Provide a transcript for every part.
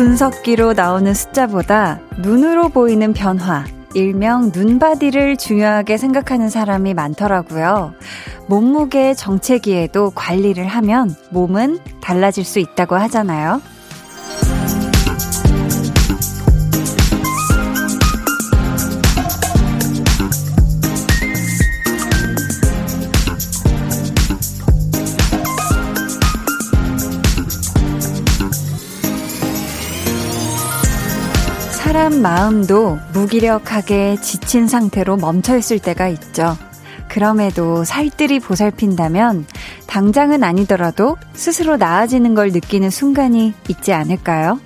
분석기로 나오는 숫자보다 눈으로 보이는 변화, 일명 눈바디를 중요하게 생각하는 사람이 많더라고요. 몸무게 정체기에도 관리를 하면 몸은 달라질 수 있다고 하잖아요. 사람 마음도 무기력하게 지친 상태로 멈춰 있을 때가 있죠. 그럼에도 살뜰히 보살핀다면 당장은 아니더라도 스스로 나아지는 걸 느끼는 순간이 있지 않을까요?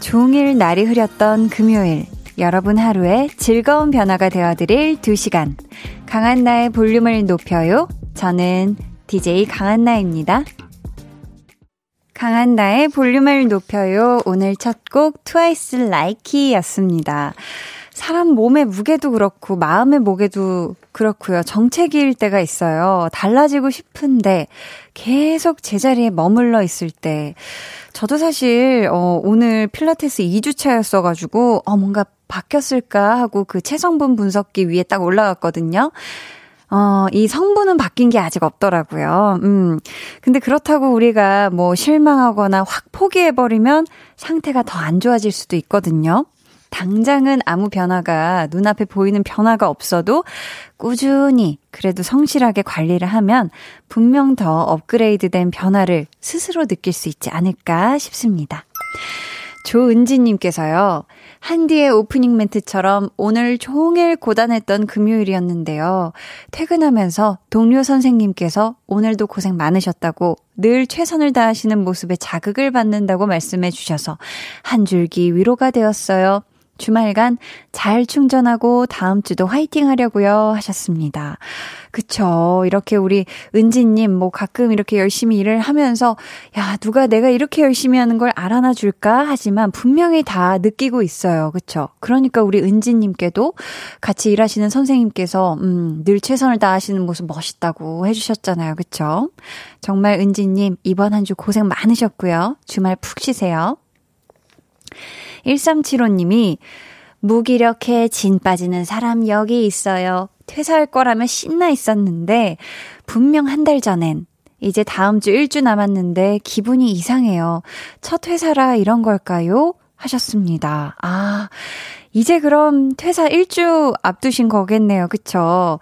종일 날이 흐렸던 금요일, 여러분 하루에 즐거운 변화가 되어드릴 2시간. 강한나의 볼륨을 높여요. 저는 DJ 강한나입니다. 강한나의 볼륨을 높여요. 오늘 첫 곡 트와이스 Likey 였습니다. 사람 몸의 무게도 그렇고 마음의 무게도 그렇고요. 정체기일 때가 있어요. 달라지고 싶은데 계속 제자리에 머물러 있을 때 저도 사실 어 오늘 필라테스 2주차였어 가지고 어 뭔가 바뀌었을까 하고 그 체성분 분석기 위에 딱 올라갔거든요. 어, 이 성분은 바뀐 게 아직 없더라고요. 음. 근데 그렇다고 우리가 뭐 실망하거나 확 포기해버리면 상태가 더 안 좋아질 수도 있거든요. 당장은 아무 변화가 눈앞에 보이는 변화가 없어도 꾸준히 그래도 성실하게 관리를 하면 분명 더 업그레이드된 변화를 스스로 느낄 수 있지 않을까 싶습니다. 조은지님께서요. 한디의 오프닝 멘트처럼 오늘 종일 고단했던 금요일이었는데요. 퇴근하면서 동료 선생님께서 오늘도 고생 많으셨다고 늘 최선을 다하시는 모습에 자극을 받는다고 말씀해 주셔서 한 줄기 위로가 되었어요. 주말간 잘 충전하고 다음 주도 화이팅 하려고요 하셨습니다. 그쵸. 이렇게 우리 은지님 뭐 가끔 이렇게 열심히 일을 하면서 야, 누가 내가 이렇게 열심히 하는 걸 알아나 줄까? 하지만 분명히 다 느끼고 있어요. 그쵸. 그러니까 우리 은지님께도 같이 일하시는 선생님께서 음, 늘 최선을 다하시는 모습 멋있다고 해주셨잖아요. 그쵸. 정말 은지님 이번 한 주 고생 많으셨고요. 주말 푹 쉬세요. 1375님이 무기력해 진 빠지는 사람 여기 있어요. 퇴사할 거라면 신나 있었는데 분명 한 달 전엔 이제 다음 주 1주 남았는데 기분이 이상해요. 첫 회사라 이런 걸까요? 하셨습니다. 아, 이제 그럼 퇴사 1주 앞두신 거겠네요. 그쵸?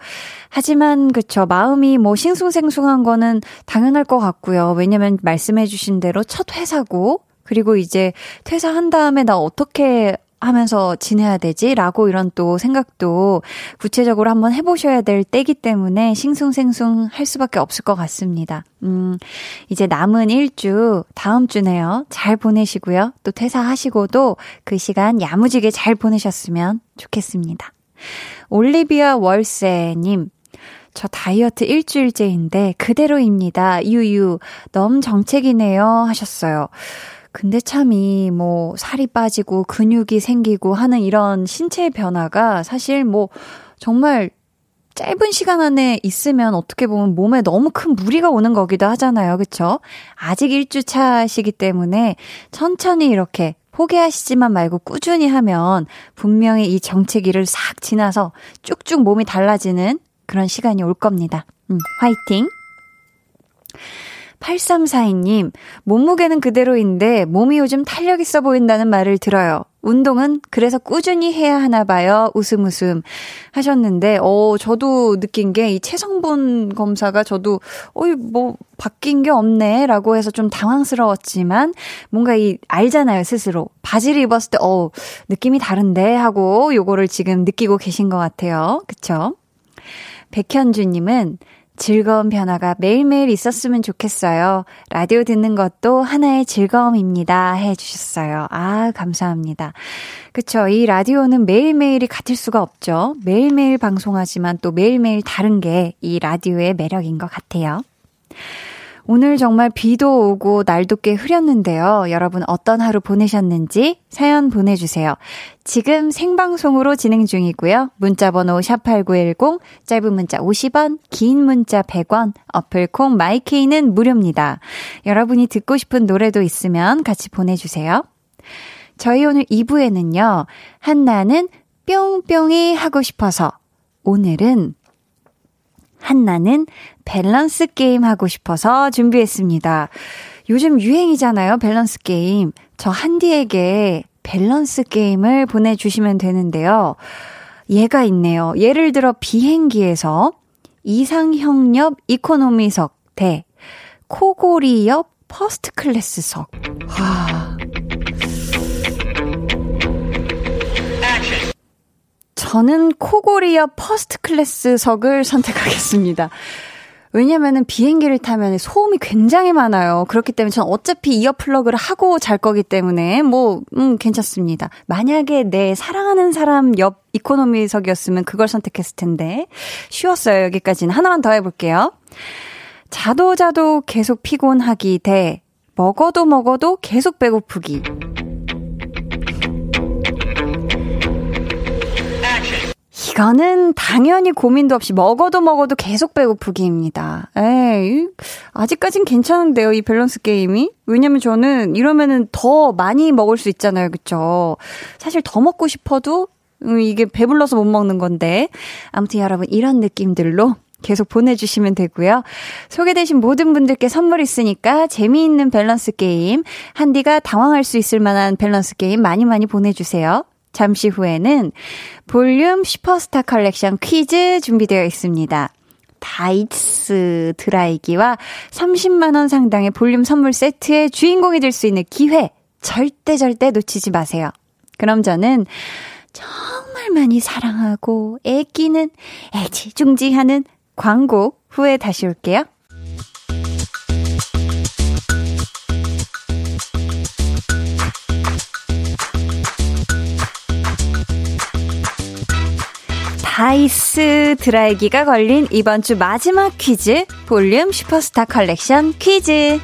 하지만, 그쵸. 마음이 뭐 싱숭생숭한 거는 당연할 것 같고요. 왜냐면 말씀해주신 대로 첫 회사고, 그리고 이제 퇴사한 다음에 나 어떻게 하면서 지내야 되지? 라고 이런 또 생각도 구체적으로 한번 해보셔야 될 때기 때문에 싱숭생숭 할 수밖에 없을 것 같습니다. 음, 이제 남은 일주, 다음 주네요. 잘 보내시고요. 또 퇴사하시고도 그 시간 야무지게 잘 보내셨으면 좋겠습니다. 올리비아 월세님, 저 다이어트 일주일째인데 그대로입니다. 유유, 너무 정책이네요. 하셨어요. 근데 참 이 뭐 살이 빠지고 근육이 생기고 하는 이런 신체 변화가 사실 뭐 정말 짧은 시간 안에 있으면 어떻게 보면 몸에 너무 큰 무리가 오는 거기도 하잖아요. 그쵸? 아직 일주차시기 때문에 천천히 이렇게 포기하시지만 말고 꾸준히 하면 분명히 이 정체기를 싹 지나서 쭉쭉 몸이 달라지는 그런 시간이 올 겁니다. 음, 화이팅! 8342님, 몸무게는 그대로인데 몸이 요즘 탄력 있어 보인다는 말을 들어요. 운동은 그래서 꾸준히 해야 하나 봐요. 웃음 웃음 하셨는데, 어, 저도 느낀 게 이 체성분 검사가 저도, 어이, 뭐, 바뀐 게 없네. 라고 해서 좀 당황스러웠지만, 뭔가 이, 알잖아요, 스스로. 바지를 입었을 때, 어, 느낌이 다른데? 하고 요거를 지금 느끼고 계신 것 같아요. 그쵸? 백현주님은, 즐거운 변화가 매일매일 있었으면 좋겠어요. 라디오 듣는 것도 하나의 즐거움입니다. 해 주셨어요. 아, 감사합니다. 그쵸. 이 라디오는 매일매일이 같을 수가 없죠. 매일매일 방송하지만 또 매일매일 다른 게 이 라디오의 매력인 것 같아요. 오늘 정말 비도 오고 날도 꽤 흐렸는데요. 여러분 어떤 하루 보내셨는지 사연 보내주세요. 지금 생방송으로 진행 중이고요. 문자번호 샵8910, 짧은 문자 50원, 긴 문자 100원, 어플콩 마이케이는 무료입니다. 여러분이 듣고 싶은 노래도 있으면 같이 보내주세요. 저희 오늘 2부에는요, 한나는 뿅뿅이 하고 싶어서 오늘은 한나는 밸런스 게임 하고 싶어서 준비했습니다. 요즘 유행이잖아요, 밸런스 게임. 저 한디에게 밸런스 게임을 보내주시면 되는데요. 예가 있네요. 예를 들어 비행기에서 이상형 옆 이코노미석 대 코골이 옆 first class석. 와. 저는 코골이 옆 first class석을 선택하겠습니다. 왜냐면은 비행기를 타면 소음이 굉장히 많아요. 그렇기 때문에 전 어차피 ear plug를 하고 잘 거기 때문에 뭐, 음, 괜찮습니다. 만약에 내 사랑하는 사람 옆 이코노미석이었으면 그걸 선택했을 텐데. 쉬웠어요. 여기까지는. 하나만 더 해볼게요. 자도 자도 계속 피곤하기 대 먹어도 먹어도 계속 배고프기. 이거는 당연히 고민도 없이 먹어도 먹어도 계속 배고프기입니다. 에이, 아직까진 괜찮은데요, 이 밸런스 게임이? 왜냐면 저는 이러면은 더 많이 먹을 수 있잖아요, 그쵸? 사실 더 먹고 싶어도 음, 이게 배불러서 못 먹는 건데. 아무튼 여러분, 이런 느낌들로 계속 보내주시면 되고요. 소개되신 모든 분들께 선물 있으니까 재미있는 밸런스 게임, 한디가 당황할 수 있을 만한 밸런스 게임 많이 많이 보내주세요. 잠시 후에는 볼륨 슈퍼스타 컬렉션 퀴즈 준비되어 있습니다. 다이슨 드라이기와 30만원 상당의 볼륨 선물 세트의 주인공이 될 수 있는 기회 절대 절대 놓치지 마세요. 그럼 저는 정말 많이 사랑하고 애끼는 애지중지하는 광고 후에 다시 올게요. 다이슨 드라이기가 걸린 이번 주 마지막 퀴즈 볼륨 슈퍼스타 컬렉션 퀴즈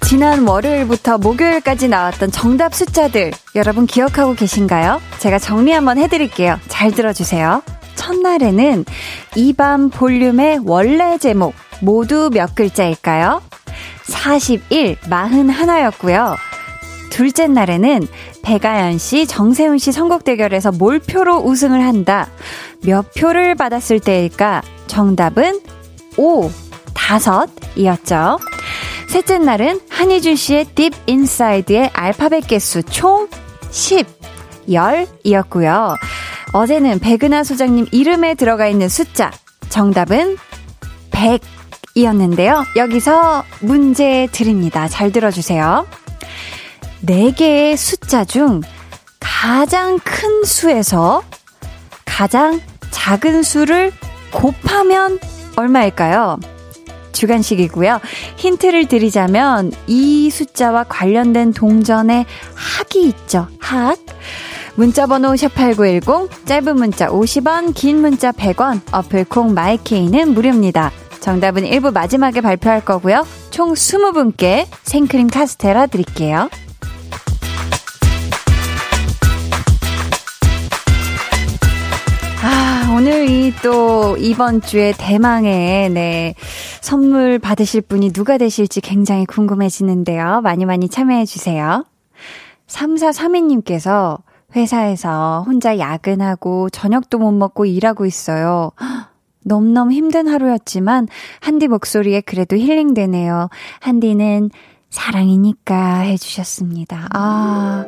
지난 월요일부터 목요일까지 나왔던 정답 숫자들 여러분 기억하고 계신가요? 제가 정리 한번 해드릴게요. 잘 들어주세요. 첫날에는 이 밤 볼륨의 원래 제목 모두 몇 글자일까요? 41, 41였고요. 둘째 날에는 배가연 씨, 정세훈 씨 선곡 대결에서 몰표로 우승을 한다. 몇 표를 받았을 때일까? 정답은 5, 5이었죠. 셋째 날은 한희준 씨의 Deep Inside의 알파벳 개수 총 10, 10이었고요. 어제는 백은하 소장님 이름에 들어가 있는 숫자. 정답은 100이었는데요. 여기서 문제 드립니다. 잘 들어주세요. 4개의 숫자 중 가장 큰 수에서 가장 작은 수를 곱하면 얼마일까요? 주간식이고요. 힌트를 드리자면 이 숫자와 관련된 동전의 학이 있죠. 학. 문자번호 샵8910, 짧은 문자 50원, 긴 문자 100원, 어플 콩 마이케이는 무료입니다. 정답은 1부 마지막에 발표할 거고요. 총 20분께 생크림 카스테라 드릴게요. 오늘 이 또 이번 주에 대망의 네 선물 받으실 분이 누가 되실지 굉장히 궁금해지는데요. 많이 많이 참여해 주세요. 3432님께서 회사에서 혼자 야근하고 저녁도 못 먹고 일하고 있어요. 너무너무 힘든 하루였지만 한디 목소리에 그래도 힐링되네요. 한디는 사랑이니까 해주셨습니다. 아.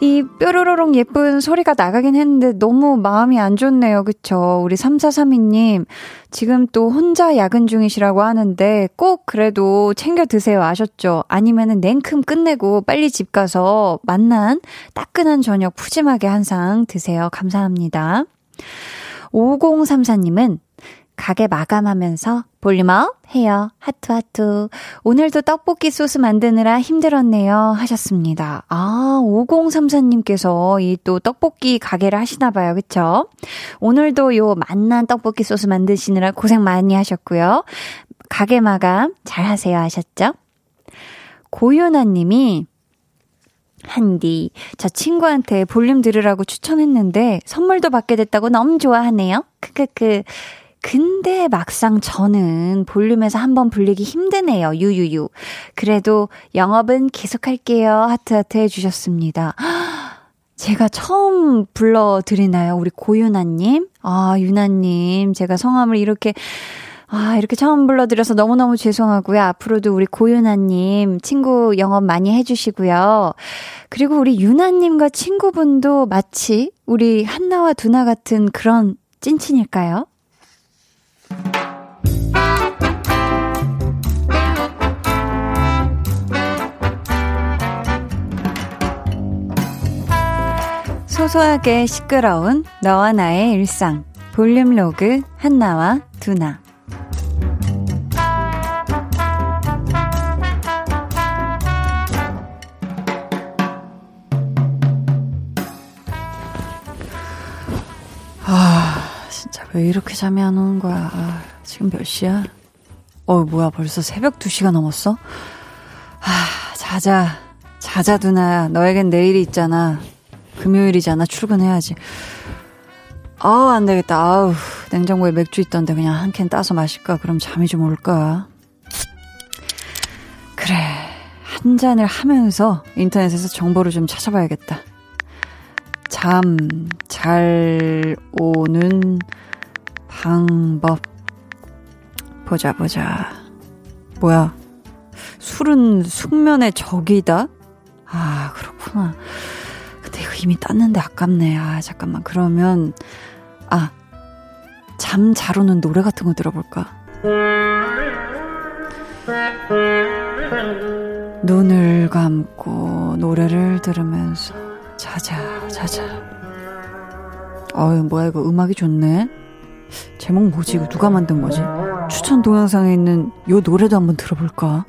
이 뾰로로롱 예쁜 소리가 나가긴 했는데 너무 마음이 안 좋네요. 그쵸? 우리 3432님, 지금 또 혼자 야근 중이시라고 하는데 꼭 그래도 챙겨 드세요. 아셨죠? 아니면은 냉큼 끝내고 빨리 집 가서 만난 따끈한 저녁 푸짐하게 한 상 드세요. 감사합니다. 5034님은 가게 마감하면서 볼륨업 해요. 하트 하트. 오늘도 떡볶이 소스 만드느라 힘들었네요. 하셨습니다. 아, 5034님께서 이 또 떡볶이 가게를 하시나 봐요. 그쵸? 오늘도 요 맛난 떡볶이 소스 만드시느라 고생 많이 하셨고요. 가게 마감 잘 하세요 하셨죠? 고윤아 님이 한디, 저 친구한테 볼륨 들으라고 추천했는데 선물도 받게 됐다고 너무 좋아하네요. 크크크. 근데 막상 저는 볼륨에서 한번 불리기 힘드네요. 유유유. 그래도 영업은 계속할게요. 하트하트 해주셨습니다. 제가 처음 불러드리나요? 우리 고유나님? 아, 유나님. 제가 성함을 이렇게 아, 이렇게 처음 불러드려서 너무너무 죄송하고요. 앞으로도 우리 고유나님 친구 영업 많이 해주시고요. 그리고 우리 유나님과 친구분도 마치 우리 한나와 두나 같은 그런 찐친일까요? 소소하게 시끄러운 너와 나의 일상 볼륨 로그 한나와 두나 아, 진짜 왜 이렇게 잠이 안 오는 거야. 아, 지금 몇 시야? 어, 뭐야, 벌써 새벽 2시가 넘었어? 아, 자자. 자자, 누나야. 너에겐 내일이 있잖아. 금요일이잖아. 출근해야지. 아우, 안 되겠다. 아우, 냉장고에 맥주 있던데 그냥 한 캔 따서 마실까? 그럼 잠이 좀 올까? 그래. 한 잔을 하면서 인터넷에서 정보를 좀 찾아봐야겠다. 잠 잘 오는 방법. 보자, 보자. 뭐야. 술은 숙면의 적이다? 아, 그렇구나. 이거 이미 땄는데 아깝네. 아, 잠깐만. 그러면, 아, 잠 잘 오는 노래 같은 거 들어볼까? 눈을 감고 노래를 들으면서 자자, 자자. 어유 뭐야, 이거 음악이 좋네? 제목 뭐지? 이거 누가 만든 거지? 추천 동영상에 있는 요 노래도 한번 들어볼까?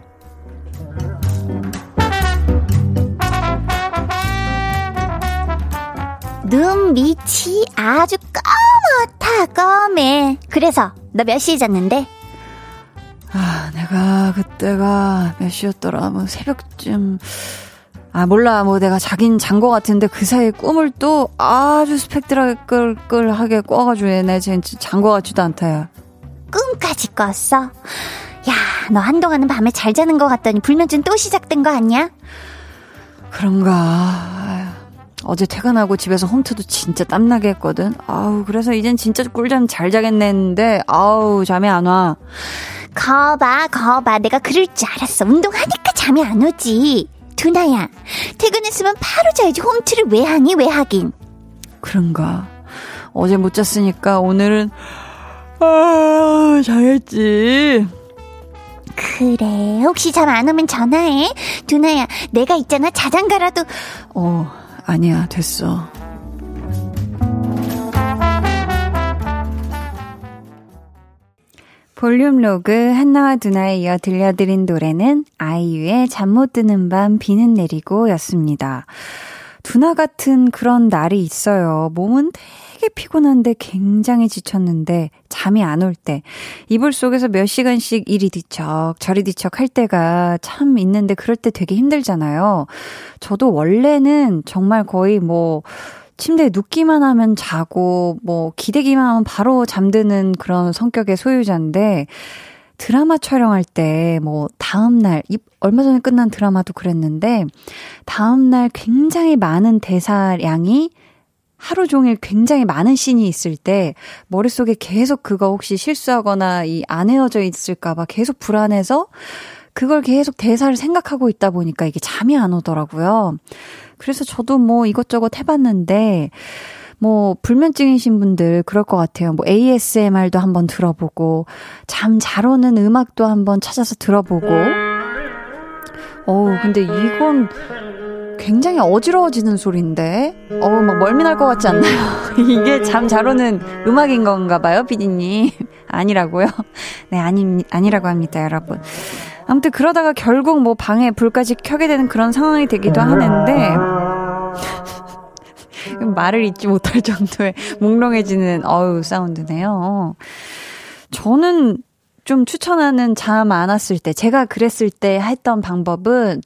눈 밑이 아주 까맣다, 까매. 그래서, 너 몇 시에 잤는데? 아, 내가 그때가 몇 시였더라? 뭐 새벽쯤. 아, 몰라. 뭐 내가 자긴 잔 거 같은데 그 사이에 꿈을 또 아주 스펙트라끌끌하게 꿔가지고 얘네 진짜 잔 거 같지도 않다, 야. 꿈까지 꿨어? 야, 너 한동안은 밤에 잘 자는 거 같더니 불면증 또 시작된 거 아니야? 그런가. 어제 퇴근하고 집에서 홈트도 진짜 땀나게 했거든. 아우, 그래서 이젠 진짜 꿀잠 잘 자겠네 했는데, 아우, 잠이 안 와. 거봐, 거봐. 내가 그럴 줄 알았어. 운동하니까 잠이 안 오지. 두나야, 퇴근했으면 바로 자야지. 홈트를 왜 하니? 왜 하긴? 그런가. 어제 못 잤으니까 오늘은, 아, 자겠지. 그래. 혹시 잠 안 오면 전화해. 두나야, 내가 있잖아. 자장가라도. 어, 아니야, 됐어. 볼륨 로그 한나와 두나에 이어 들려드린 노래는 아이유의 잠 못 드는 밤 비는 내리고 였습니다. 두나 같은 그런 날이 있어요. 몸은 되게 피곤한데 굉장히 지쳤는데 잠이 안 올 때, 이불 속에서 몇 시간씩 이리 뒤척, 저리 뒤척 할 때가 참 있는데 그럴 때 되게 힘들잖아요. 저도 원래는 정말 거의 뭐, 침대에 눕기만 하면 자고, 뭐, 기대기만 하면 바로 잠드는 그런 성격의 소유자인데, 드라마 촬영할 때, 뭐, 다음날, 얼마 전에 끝난 드라마도 그랬는데, 다음날 굉장히 많은 대사량이 하루 종일 굉장히 많은 씬이 있을 때, 머릿속에 계속 그거 혹시 실수하거나 이 안 헤어져 있을까봐 계속 불안해서, 그걸 계속 대사를 생각하고 있다 보니까 이게 잠이 안 오더라고요. 그래서 저도 뭐 이것저것 해봤는데, 뭐, 불면증이신 분들 그럴 것 같아요. 뭐, ASMR도 한번 들어보고, 잠 잘 오는 음악도 한번 찾아서 들어보고. 어우, 근데 이건 굉장히 어지러워지는 소리인데, 어, 막 멀미 날 것 같지 않나요? 이게 잠 잘 오는 음악인 건가 봐요, 피디님. 아니라고요? 네, 아니, 아니라고 합니다, 여러분. 아무튼 그러다가 결국 뭐 방에 불까지 켜게 되는 그런 상황이 되기도 하는데, 말을 잊지 못할 정도의 몽롱해지는, 어우, 사운드네요. 저는 좀 추천하는 잠 안 왔을 때, 제가 그랬을 때 했던 방법은,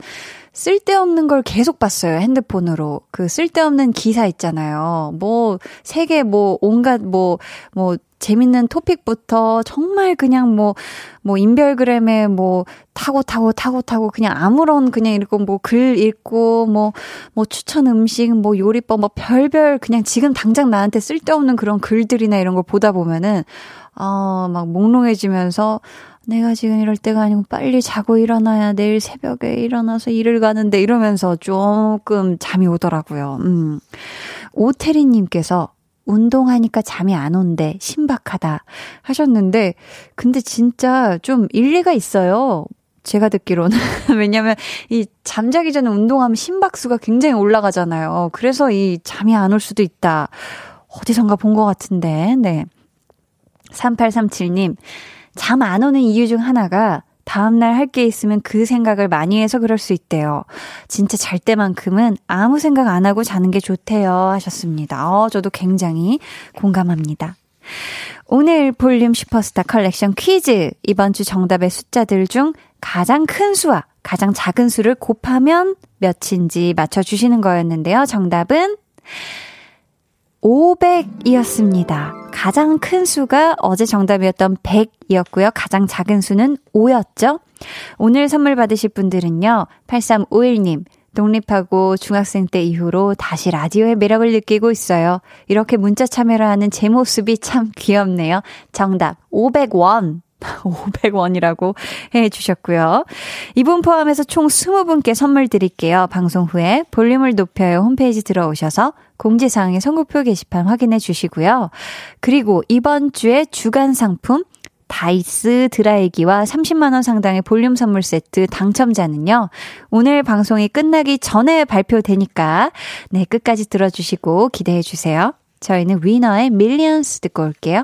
쓸데없는 걸 계속 봤어요, 핸드폰으로. 그 쓸데없는 기사 있잖아요. 뭐, 세계 뭐, 온갖 뭐, 뭐, 재밌는 토픽부터 정말 그냥 뭐, 뭐, 인별그램에 뭐, 타고 타고 타고 타고 그냥 아무런 그냥 읽고 뭐, 글 읽고 뭐, 뭐, 추천 음식, 뭐, 요리법, 뭐, 별별 그냥 지금 당장 나한테 쓸데없는 그런 글들이나 이런 걸 보다 보면은, 어, 막 몽롱해지면서, 내가 지금 이럴 때가 아니고 빨리 자고 일어나야 내일 새벽에 일어나서 일을 가는데 이러면서 조금 잠이 오더라고요. 음. 오태리님께서 운동하니까 잠이 안 온대. 신박하다. 하셨는데, 근데 진짜 좀 일리가 있어요. 제가 듣기로는. 왜냐면 이 잠자기 전에 운동하면 심박수가 굉장히 올라가잖아요. 그래서 이 잠이 안 올 수도 있다. 어디선가 본 것 같은데, 네. 3837님, 잠 안 오는 이유 중 하나가 다음날 할 게 있으면 그 생각을 많이 해서 그럴 수 있대요. 진짜 잘 때만큼은 아무 생각 안 하고 자는 게 좋대요. 하셨습니다. 어, 저도 굉장히 공감합니다. 오늘 볼륨 슈퍼스타 컬렉션 퀴즈. 이번 주 정답의 숫자들 중 가장 큰 수와 가장 작은 수를 곱하면 몇인지 맞춰주시는 거였는데요. 정답은 500이었습니다. 가장 큰 수가 어제 정답이었던 100이었고요. 가장 작은 수는 5였죠. 오늘 선물 받으실 분들은요. 8351님, 독립하고 중학생 때 이후로 다시 라디오의 매력을 느끼고 있어요. 이렇게 문자 참여를 하는 제 모습이 참 귀엽네요. 정답 500원. 500원이라고 해 주셨고요. 이분 포함해서 총 20분께 선물 드릴게요. 방송 후에 볼륨을 높여요 홈페이지 들어오셔서 공지사항의 선곡표 게시판 확인해 주시고요. 그리고 이번 주에 주간 상품 다이슨 드라이기와 30만원 상당의 볼륨 선물 세트 당첨자는요, 오늘 방송이 끝나기 전에 발표되니까, 네, 끝까지 들어주시고 기대해주세요. 저희는 위너의 밀리언스 듣고 올게요.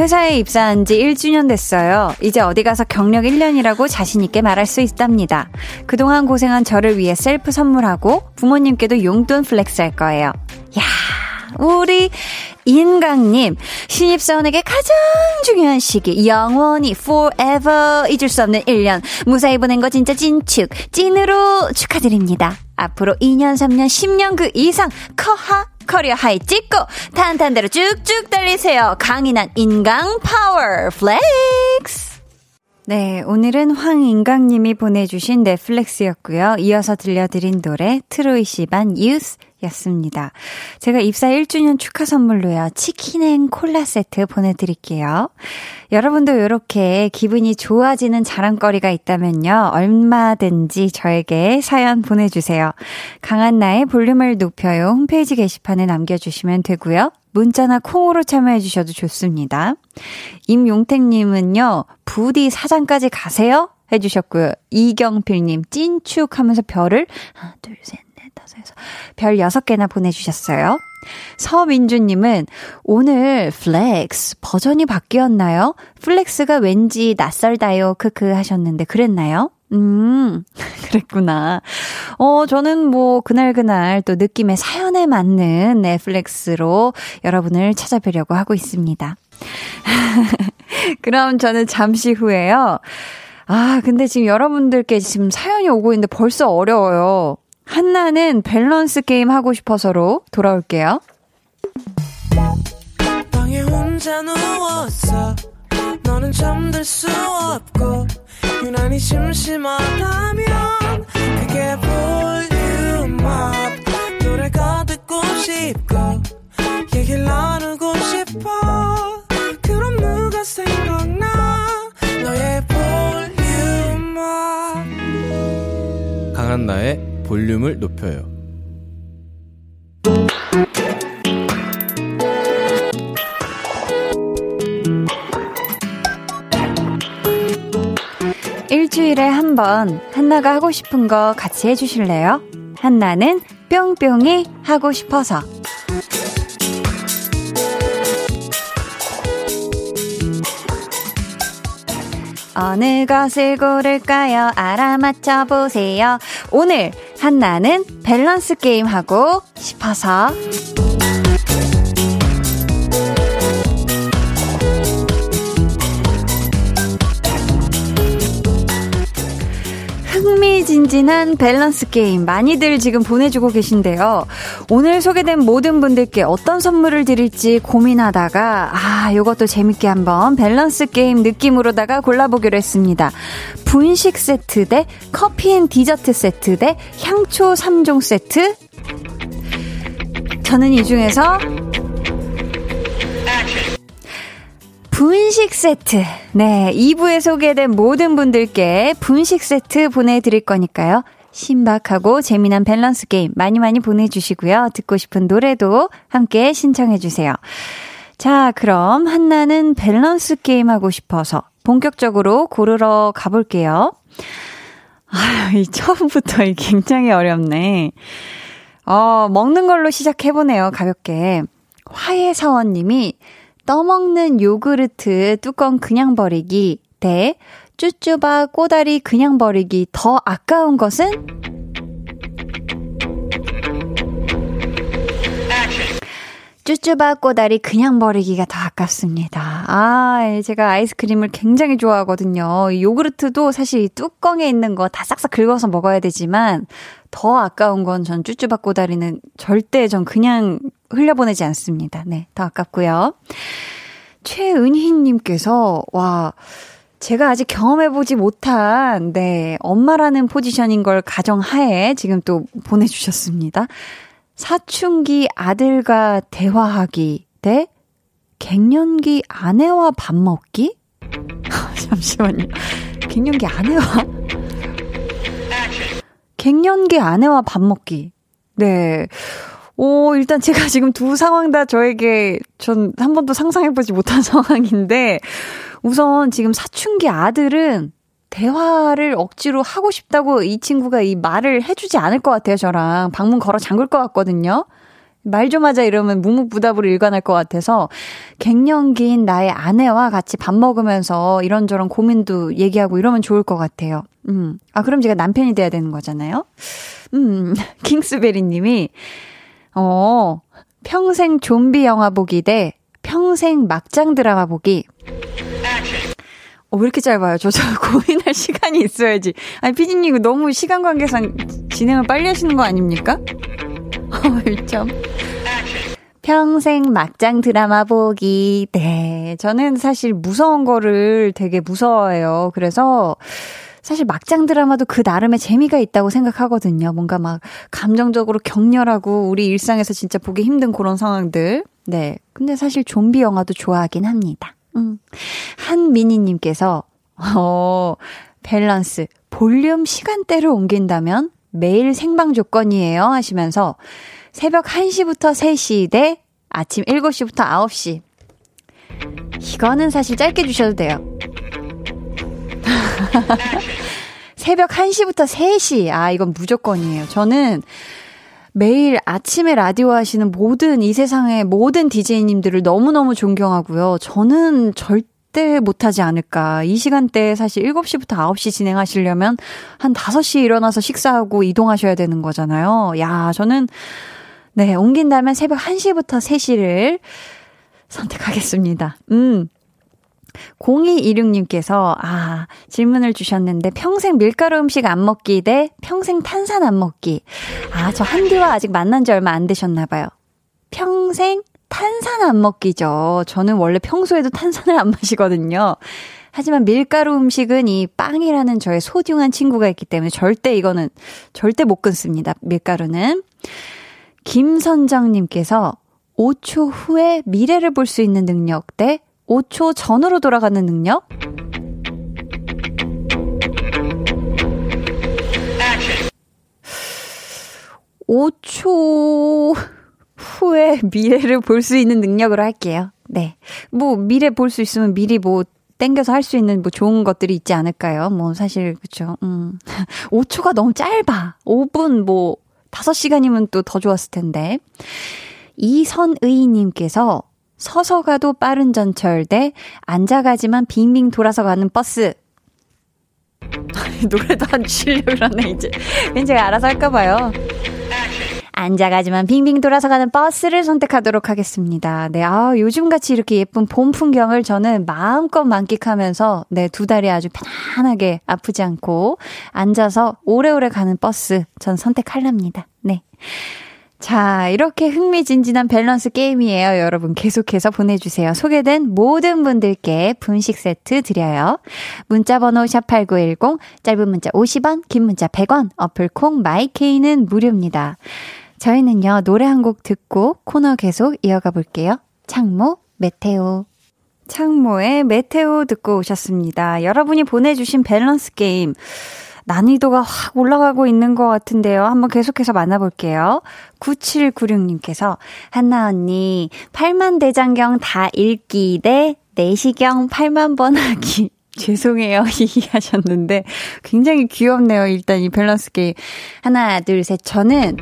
회사에 입사한 지 1주년 됐어요. 이제 어디 가서 경력 1년이라고 자신있게 말할 수 있답니다. 그동안 고생한 저를 위해 셀프 선물하고 부모님께도 용돈 flex 할 거예요. 야 우리 인강님, 신입사원에게 가장 중요한 시기, 영원히 forever 잊을 수 없는 1년, 무사히 보낸 거 진짜 진축, 찐으로 축하드립니다. 앞으로 2년, 3년, 10년 그 이상 커하 career high 찍고 탄탄대로 쭉쭉 달리세요. 강인한 인강 파워 flex. 네, 오늘은 황인강님이 보내주신 네 flex였고요. 이어서 들려드린 노래 트로이 시반 유스 였습니다. 제가 입사 1주년 축하 선물로요. 치킨 and 콜라 세트 보내드릴게요. 여러분도 이렇게 기분이 좋아지는 자랑거리가 있다면요. 얼마든지 저에게 사연 보내주세요. 강한나의 볼륨을 높여요. 홈페이지 게시판에 남겨주시면 되고요. 문자나 콩으로 참여해주셔도 좋습니다. 임용택님은요. 부디 사장까지 가세요? 해주셨고요. 이경필님, 찐축 하면서 별을 하나, 둘, 셋, 해서 별 6개나 보내주셨어요. 서민주님은 오늘 flex 버전이 바뀌었나요? flex가 왠지 낯설다요. 크크 하셨는데 그랬나요? 음, 그랬구나. 어, 저는 뭐, 그날그날 또 느낌의 사연에 맞는 넷플렉스로 여러분을 찾아뵈려고 하고 있습니다. 그럼 저는 잠시 후에요. 아, 근데 지금 여러분들께 지금 사연이 오고 있는데 벌써 어려워요. 한나는 밸런스 게임 하고 싶어서로 돌아올게요. 방에 혼자 누웠어. 너는 잠들 수 없고 유난히 심심하다면 그게 볼륨업 노래가 듣고 싶고 얘기를 나누고 싶어 그럼 누가 생각나 너의 볼륨업 강한나의 볼륨을 높여요. 일주일에 한 번 한나가 하고 싶은 거 같이 해주실래요? 한나는 뿅뿅이 하고 싶어서. 어느 것을 고를까요? 알아맞혀 보세요. 오늘 한나는 밸런스 게임 하고 싶어서. 흥미진진한 밸런스 게임 많이들 지금 보내주고 계신데요. 오늘 소개된 모든 분들께 어떤 선물을 드릴지 고민하다가 아 이것도 재밌게 한번 밸런스 게임 느낌으로다가 골라보기로 했습니다. 분식 세트 대 커피 and 디저트 세트 대 향초 3종 세트 저는 이 중에서 분식 세트. 네, 2부에 소개된 모든 분들께 분식 세트 보내드릴 거니까요. 신박하고 재미난 밸런스 게임 많이 많이 보내주시고요. 듣고 싶은 노래도 함께 신청해주세요. 자, 그럼 한나는 밸런스 게임 하고 싶어서 본격적으로 고르러 가볼게요. 아, 이 처음부터 굉장히 어렵네. 어, 먹는 걸로 시작해보네요, 가볍게. 화해사원님이 떠먹는 요구르트 뚜껑 그냥 버리기 대 쭈쭈바 꼬다리 그냥 버리기 더 아까운 것은? 쭈쭈바 꼬다리 그냥 버리기가 더 아깝습니다. 아, 예, 제가 아이스크림을 굉장히 좋아하거든요. 요구르트도 사실 뚜껑에 있는 거 다 싹싹 긁어서 먹어야 되지만 더 아까운 건 전 쭈쭈바 꼬다리는 절대 전 그냥 흘려보내지 않습니다. 네, 더 아깝고요. 최은희님께서 와 제가 아직 경험해보지 못한, 네, 엄마라는 포지션인 걸 가정하에 지금 또 보내주셨습니다. 사춘기 아들과 대화하기 대 갱년기 아내와 밥 먹기? 잠시만요. 갱년기 아내와? 갱년기 아내와 밥 먹기. 네. 오, 일단 제가 지금 두 상황 다 저에게 전 한 번도 상상해보지 못한 상황인데, 우선 지금 사춘기 아들은 대화를 억지로 하고 싶다고 이 친구가 이 말을 해주지 않을 것 같아요, 저랑. 방문 걸어 잠글 것 같거든요. 말 좀 하자 이러면 묵묵부답으로 일관할 것 같아서 갱년기인 나의 아내와 같이 밥 먹으면서 이런저런 고민도 얘기하고 이러면 좋을 것 같아요. 음. 아, 그럼 제가 남편이 돼야 되는 거잖아요? 음, 킹스베리 님이 어, 평생 좀비 영화 보기 대 평생 막장 드라마 보기. 어, 왜 이렇게 짧아요? 저, 저 고민할 시간이 있어야지. 아니, 피디님, 너무 시간 관계상 진행을 빨리 하시는 거 아닙니까? 어, 1점. 평생 막장 드라마 보기. 네. 저는 사실 무서운 거를 되게 무서워해요. 그래서, 사실 막장 드라마도 그 나름의 재미가 있다고 생각하거든요. 뭔가 막 감정적으로 격렬하고 우리 일상에서 진짜 보기 힘든 그런 상황들. 네. 근데 사실 좀비 영화도 좋아하긴 합니다. 음. 한미니님께서, 어, 밸런스, 볼륨 시간대를 옮긴다면 매일 생방 조건이에요 하시면서 새벽 1시부터 3시 대 아침 7시부터 9시. 이거는 사실 짧게 주셔도 돼요. 새벽 1시부터 3시. 아, 이건 무조건이에요. 저는 매일 아침에 라디오 하시는 모든 이 세상의 모든 DJ님들을 너무너무 존경하고요. 저는 절대 못하지 않을까. 이 시간대에 사실 7시부터 9시 진행하시려면 한 5시에 일어나서 식사하고 이동하셔야 되는 거잖아요. 야, 저는, 네, 옮긴다면 새벽 1시부터 3시를 선택하겠습니다. 음. 0226님께서, 아, 질문을 주셨는데, 평생 밀가루 음식 안 먹기 대 평생 탄산 안 먹기. 아, 저 한디와 아직 만난 지 얼마 안 되셨나봐요. 평생 탄산 안 먹기죠. 저는 원래 평소에도 탄산을 안 마시거든요. 하지만 밀가루 음식은 이 빵이라는 저의 소중한 친구가 있기 때문에 절대 이거는 절대 못 끊습니다. 밀가루는. 김선정님께서 5초 후에 미래를 볼 수 있는 능력 대 5초 전으로 돌아가는 능력? 5초 후에 미래를 볼 수 있는 능력으로 할게요. 네. 뭐, 미래 볼 수 있으면 미리 뭐, 땡겨서 할 수 있는 뭐 좋은 것들이 있지 않을까요? 뭐, 사실, 그쵸. 음. 5초가 너무 짧아. 5분, 뭐, 5시간이면 또 더 좋았을 텐데. 이선의님께서 서서 가도 빠른 전철 대 앉아가지만 빙빙 돌아서 가는 버스. 노래도 안 치려고 그러네, 이제. 왠지 알아서 할까봐요. 앉아가지만 빙빙 돌아서 가는 버스를 선택하도록 하겠습니다. 네, 아, 요즘같이 이렇게 예쁜 봄 풍경을 저는 마음껏 만끽하면서, 네, 두 다리 아주 편안하게 아프지 않고 앉아서 오래오래 가는 버스 전 선택할랍니다. 네. 자, 이렇게 흥미진진한 밸런스 게임이에요. 여러분 계속해서 보내주세요. 소개된 모든 분들께 분식 세트 드려요. 문자번호 샵8910, 짧은 문자 50원, 긴 문자 100원, 어플 콩 my K는 무료입니다. 저희는요, 노래 한 곡 듣고 코너 계속 이어가 볼게요. 창모, METEOR. 창모의 METEOR 듣고 오셨습니다. 여러분이 보내주신 밸런스 게임. 난이도가 확 올라가고 있는 것 같은데요. 한번 계속해서 만나볼게요. 9796님께서, 한나 언니, 8만 대장경 다 읽기 대 내시경 8만 번 하기. 죄송해요. 히 하셨는데, 굉장히 귀엽네요. 일단 이 밸런스 게임. 하나, 둘, 셋. 저는,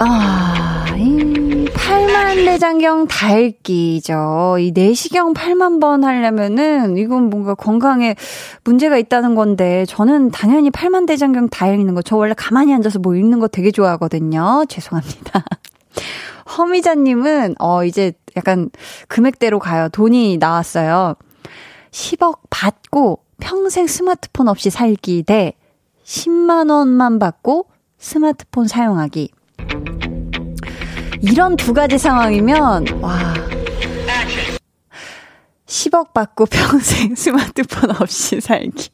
아, 이 8만 내장경 달기죠. 이 내시경 8만 번 하려면은 이건 뭔가 건강에 문제가 있다는 건데 저는 당연히 8만 대장경 다 읽는 거. 저 원래 가만히 앉아서 뭐 읽는 거 되게 좋아하거든요. 죄송합니다. 허미자님은 어 이제 약간 금액대로 가요. 돈이 나왔어요. 10억 받고 평생 스마트폰 없이 살기 대 10만 원만 받고 스마트폰 사용하기. 이런 두 가지 상황이면, 와. 10억 받고 평생 스마트폰 없이 살기.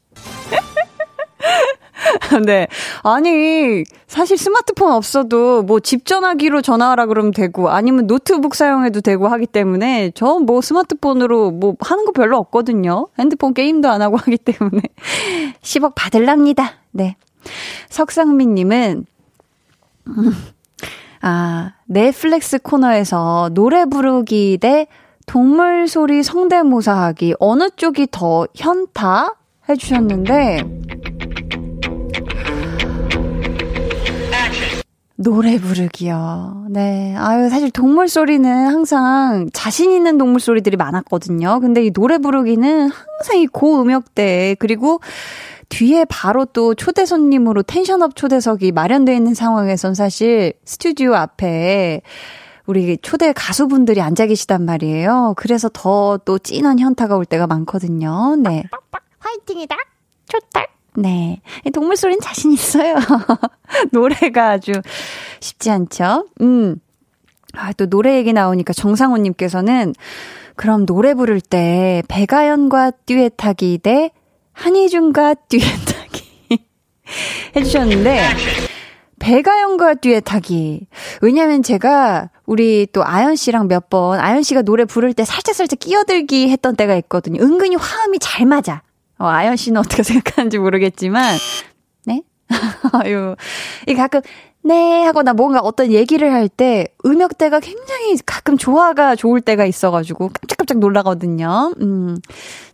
네. 아니, 사실 스마트폰 없어도 뭐 집 전화기로 전화하라 그러면 되고 아니면 노트북 사용해도 되고 하기 때문에 저 뭐 스마트폰으로 뭐 하는 거 별로 없거든요. 핸드폰 게임도 안 하고 하기 때문에 10억 받을랍니다. 네. 석상민님은, 음, 아, 넷플릭스 코너에서 노래 부르기 대 동물 소리 성대모사 하기 어느 쪽이 더 현타 해주셨는데 노래 부르기요. 네. 아유, 사실 동물 소리는 항상 자신 있는 동물 소리들이 많았거든요. 근데 이 노래 부르기는 항상 이 고음역대, 그리고 뒤에 바로 또 초대 손님으로 텐션업 초대석이 마련되어 있는 상황에선 사실 스튜디오 앞에 우리 초대 가수분들이 앉아 계시단 말이에요. 그래서 더 또 찐한 현타가 올 때가 많거든요. 네. 화이팅이다. 좋다. 네. 동물 소리는 자신 있어요. 노래가 아주 쉽지 않죠? 음. 아, 또 노래 얘기 나오니까 정상호님께서는 그럼 노래 부를 때 배가연과 듀엣하기 대 한희준과 듀엣하기 해주셨는데 배가연과 듀엣하기 왜냐면 제가 우리 또 아연 씨랑 몇 번 아연 씨가 노래 부를 때 살짝 살짝 끼어들기 했던 때가 있거든요. 은근히 화음이 잘 맞아. 어, 아연 씨는 어떻게 생각하는지 모르겠지만 네? 아유 이 가끔 네 하고 나 뭔가 어떤 얘기를 할 때 음역대가 굉장히 가끔 조화가 좋을 때가 있어가지고 깜짝깜짝 놀라거든요. 음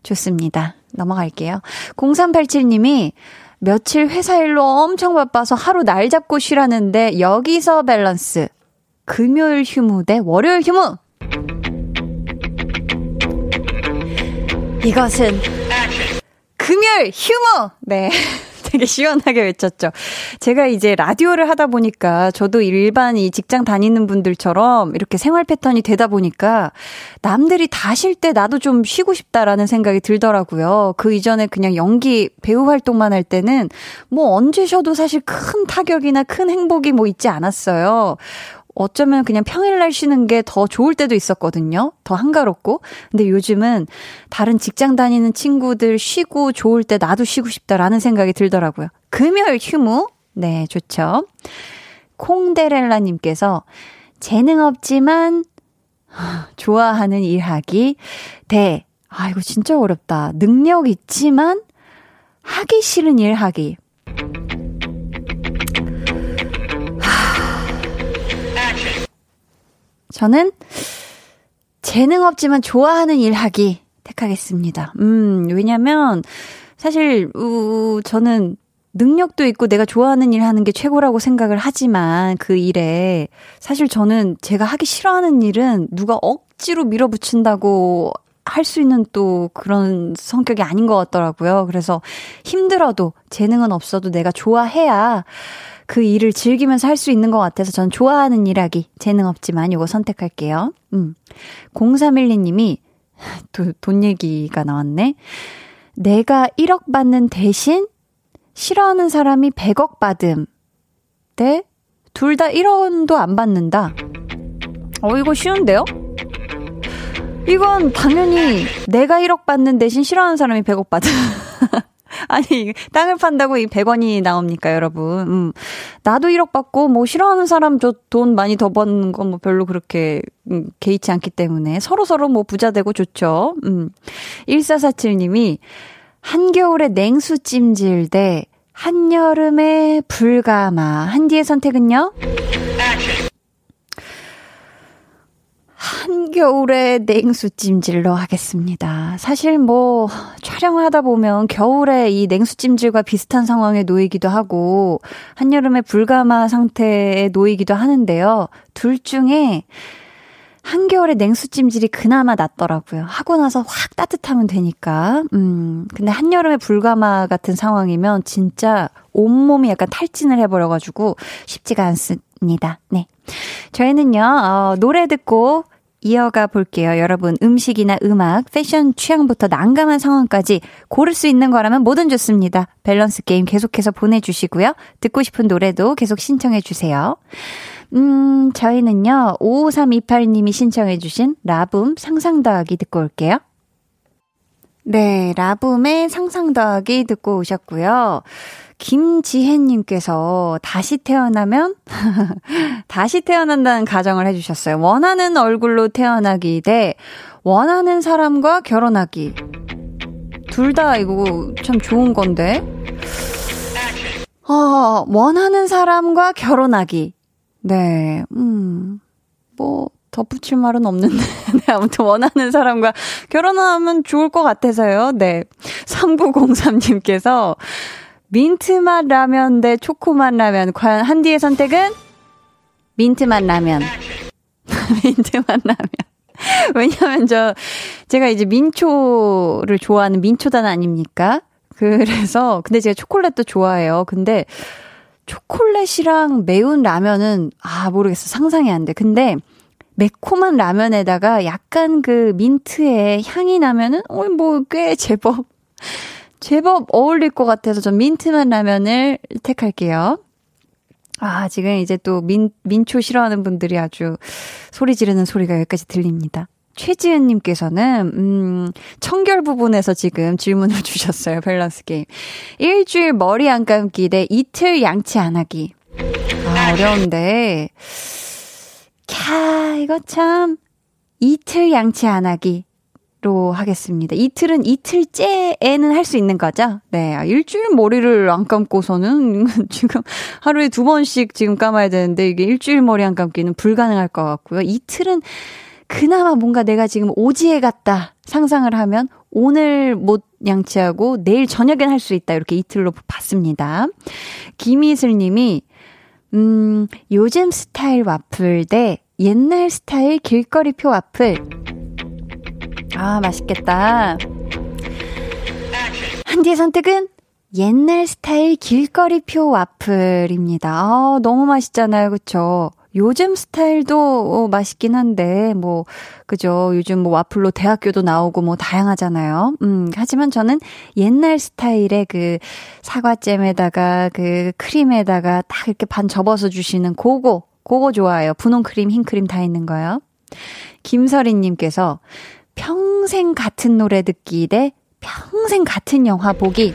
좋습니다. 넘어갈게요. 0387님이 며칠 회사 일로 엄청 바빠서 하루 날 잡고 쉬라는데 여기서 밸런스. 금요일 휴무 대 월요일 휴무. 이것은 금요일 휴무. 네. 되게 시원하게 외쳤죠. 제가 이제 라디오를 하다 보니까 저도 일반 이 직장 다니는 분들처럼 이렇게 생활 패턴이 되다 보니까 남들이 다 쉴 때 나도 좀 쉬고 싶다라는 생각이 들더라고요. 그 이전에 그냥 연기 배우 활동만 할 때는 뭐 언제 쉬어도 사실 큰 타격이나 큰 행복이 뭐 있지 않았어요. 어쩌면 그냥 평일날 쉬는 게 더 좋을 때도 있었거든요. 더 한가롭고. 근데 요즘은 다른 직장 다니는 친구들 쉬고 좋을 때 나도 쉬고 싶다라는 생각이 들더라고요. 금요일 휴무. 네, 좋죠. 콩데렐라님께서 재능 없지만 좋아하는 일하기. 대. 아, 이거 진짜 어렵다. 능력 있지만 하기 싫은 일 하기. 저는 재능 없지만 좋아하는 일 하기 택하겠습니다. 음, 왜냐면 사실 우, 저는 능력도 있고 내가 좋아하는 일 하는 게 최고라고 생각을 하지만 그 일에 사실 저는 제가 하기 싫어하는 일은 누가 억지로 밀어붙인다고 할 수 있는 또 그런 성격이 아닌 것 같더라고요. 그래서 힘들어도 재능은 없어도 내가 좋아해야 그 일을 즐기면서 할 수 있는 것 같아서 전 좋아하는 일하기 재능 없지만 이거 선택할게요. 음. 0312님이 또 돈 얘기가 나왔네. 내가 1억 받는 대신 싫어하는 사람이 100억 받음. 네? 둘다 1원도 안 받는다. 어, 이거 쉬운데요? 이건 당연히 내가 1억 받는 대신 싫어하는 사람이 100억 받음. 아니, 땅을 판다고 이 100원이 나옵니까, 여러분? 음. 나도 1억 받고, 뭐, 싫어하는 사람 저 돈 많이 더 버는 건 뭐 별로 그렇게, 음, 개의치 않기 때문에 서로서로 뭐 부자 되고 좋죠. 음. 1447님이, 한겨울에 냉수 찜질 대 한여름에 불가마. 한디의 선택은요? 한겨울에 냉수 찜질로 하겠습니다. 사실 뭐, 촬영을 하다 보면 겨울에 이 냉수 찜질과 비슷한 상황에 놓이기도 하고, 한여름에 불가마 상태에 놓이기도 하는데요. 둘 중에, 한겨울에 냉수 찜질이 그나마 낫더라고요. 하고 나서 확 따뜻하면 되니까. 음, 근데 한여름에 불가마 같은 상황이면 진짜 온몸이 약간 탈진을 해버려가지고 쉽지가 않습니다. 네. 저희는요, 어, 노래 듣고 이어가 볼게요. 여러분, 음식이나 음악, 패션 취향부터 난감한 상황까지 고를 수 있는 거라면 뭐든 좋습니다. 밸런스 게임 계속해서 보내주시고요. 듣고 싶은 노래도 계속 신청해주세요. 음, 저희는요, 55328님이 신청해주신 라붐 상상 더하기 듣고 올게요. 네, 라붐의 상상 더하기 듣고 오셨고요. 김지혜님께서 다시 태어나면 다시 태어난다는 가정을 해주셨어요. 원하는 얼굴로 태어나기 대 원하는 사람과 결혼하기. 둘 다 이거 참 좋은 건데. 어, 원하는 사람과 결혼하기. 네, 음, 뭐, 덧붙일 말은 없는데. 네, 아무튼 원하는 사람과 결혼하면 좋을 것 같아서요. 네. 3903님께서 민트맛 라면 대 초코맛 라면. 과연 한디의 선택은? 민트맛 라면. 민트맛 라면. 왜냐면 저, 제가 이제 민초를 좋아하는 민초단 아닙니까? 그래서, 근데 제가 초콜릿도 좋아해요. 근데, 초콜릿이랑 매운 라면은, 아, 모르겠어. 상상이 안 돼. 근데, 매콤한 라면에다가 약간 그 민트의 향이 나면은, 어, 뭐, 꽤 제법, 제법 어울릴 것 같아서 전 민트만 라면을 택할게요. 아, 지금 이제 또 민, 민초 싫어하는 분들이 아주 소리 지르는 소리가 여기까지 들립니다. 최지은님께서는, 음, 청결 부분에서 지금 질문을 주셨어요. 밸런스 게임. 일주일 머리 안 감기 대 이틀 양치 안 하기. 아, 어려운데. 캬, 이거 참. 이틀 양치 안 하기. 로 하겠습니다. 이틀은 이틀째에는 할 수 있는 거죠? 네. 아, 일주일 머리를 안 감고서는 지금 하루에 두 번씩 지금 감아야 되는데 이게 일주일 머리 안 감기는 불가능할 것 같고요. 이틀은 그나마 뭔가 내가 지금 오지에 갔다 상상을 하면 오늘 못 양치하고 내일 저녁엔 할 수 있다. 이렇게 이틀로 봤습니다. 김희슬 님이, 음, 요즘 스타일 와플 대 옛날 스타일 길거리표 와플. 아, 맛있겠다. 한디의 선택은 옛날 스타일 길거리표 와플입니다. 아, 너무 맛있잖아요. 그쵸? 요즘 스타일도 어, 맛있긴 한데, 뭐, 그죠. 요즘 뭐 와플로 대학교도 나오고 뭐 다양하잖아요. 음, 하지만 저는 옛날 스타일의 그 사과잼에다가 그 크림에다가 딱 이렇게 반 접어서 주시는 그거, 그거 좋아요. 분홍 크림, 흰 크림 다 있는 거요. 김설희님께서 평생 같은 노래 듣기 대 평생 같은 영화 보기.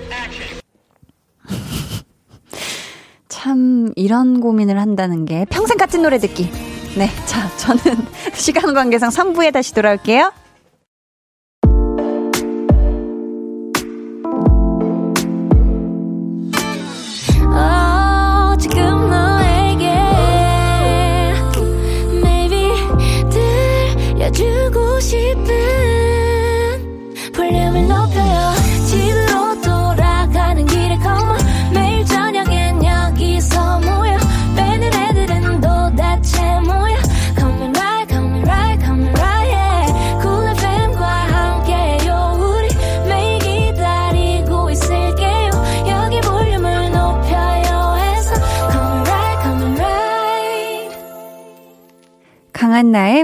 참, 이런 고민을 한다는 게 평생 같은 노래 듣기. 네. 자, 저는 시간 관계상 3부에 다시 돌아올게요.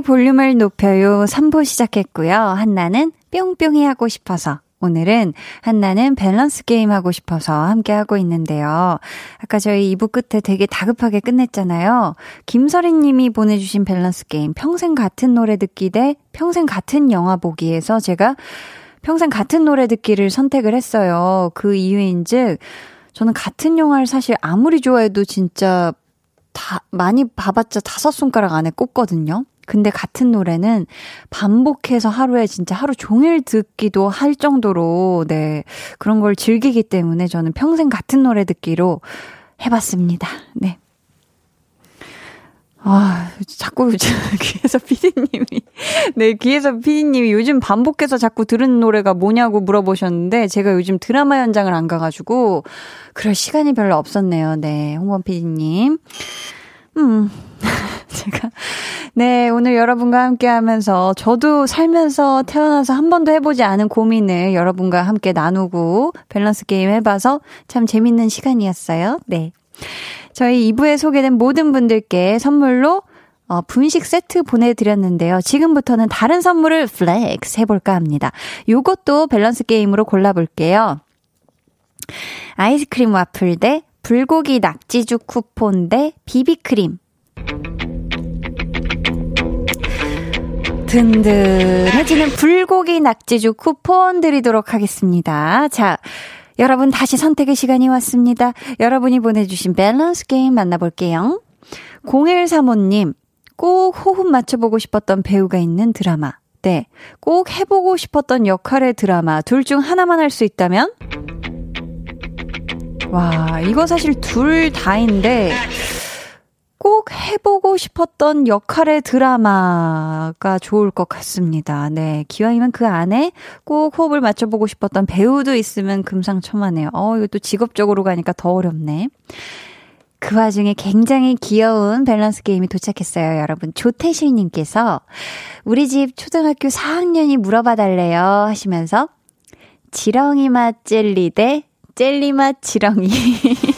볼륨을 높여요 3부 시작했고요. 한나는 뿅뿅이 하고 싶어서 오늘은 한나는 밸런스 게임 하고 싶어서 함께 하고 있는데요. 아까 저희 2부 끝에 되게 다급하게 끝냈잖아요. 김설희 님이 보내주신 밸런스 게임 평생 같은 노래 듣기 대 평생 같은 영화 보기에서 제가 평생 같은 노래 듣기를 선택을 했어요. 그 이유인 즉, 저는 같은 영화를 사실 아무리 좋아해도 진짜 다, 많이 봐봤자 다섯 손가락 안에 꼽거든요. 근데 같은 노래는 반복해서 하루에 진짜 하루 종일 듣기도 할 정도로, 네, 그런 걸 즐기기 때문에 저는 평생 같은 노래 듣기로 해봤습니다. 네. 아, 자꾸 귀에서 피디님이, 네, 귀에서 피디님이 요즘 반복해서 자꾸 들은 노래가 뭐냐고 물어보셨는데, 제가 요즘 드라마 현장을 안 가가지고, 그럴 시간이 별로 없었네요. 네, 홍범 피디님. 음. 제가, 네, 오늘 여러분과 함께 하면서 저도 살면서 태어나서 한 번도 해보지 않은 고민을 여러분과 함께 나누고 밸런스 게임 해봐서 참 재밌는 시간이었어요. 네. 저희 2부에 소개된 모든 분들께 선물로 어, 분식 세트 보내드렸는데요. 지금부터는 다른 선물을 flex 해볼까 합니다. 요것도 밸런스 게임으로 골라볼게요. 아이스크림 와플 대 불고기 낙지죽 쿠폰 대 비비크림. 든든해지는 불고기 낙지죽 쿠폰 드리도록 하겠습니다. 자, 여러분 다시 선택의 시간이 왔습니다. 여러분이 보내주신 밸런스 게임 만나볼게요. 0135님, 꼭 호흡 맞춰보고 싶었던 배우가 있는 드라마. 네. 꼭 해보고 싶었던 역할의 드라마. 둘 중 하나만 할 수 있다면? 와, 이거 사실 둘 다인데, 꼭 해보고 싶었던 역할의 드라마가 좋을 것 같습니다. 네. 기왕이면 그 안에 꼭 호흡을 맞춰보고 싶었던 배우도 있으면 금상첨화네요. 어, 이것도 직업적으로 가니까 더 어렵네. 그 와중에 굉장히 귀여운 밸런스 게임이 도착했어요, 여러분. 조태실님께서 우리 집 초등학교 4학년이 물어봐 달래요 하시면서 지렁이 맛 젤리 대 젤리 맛 지렁이.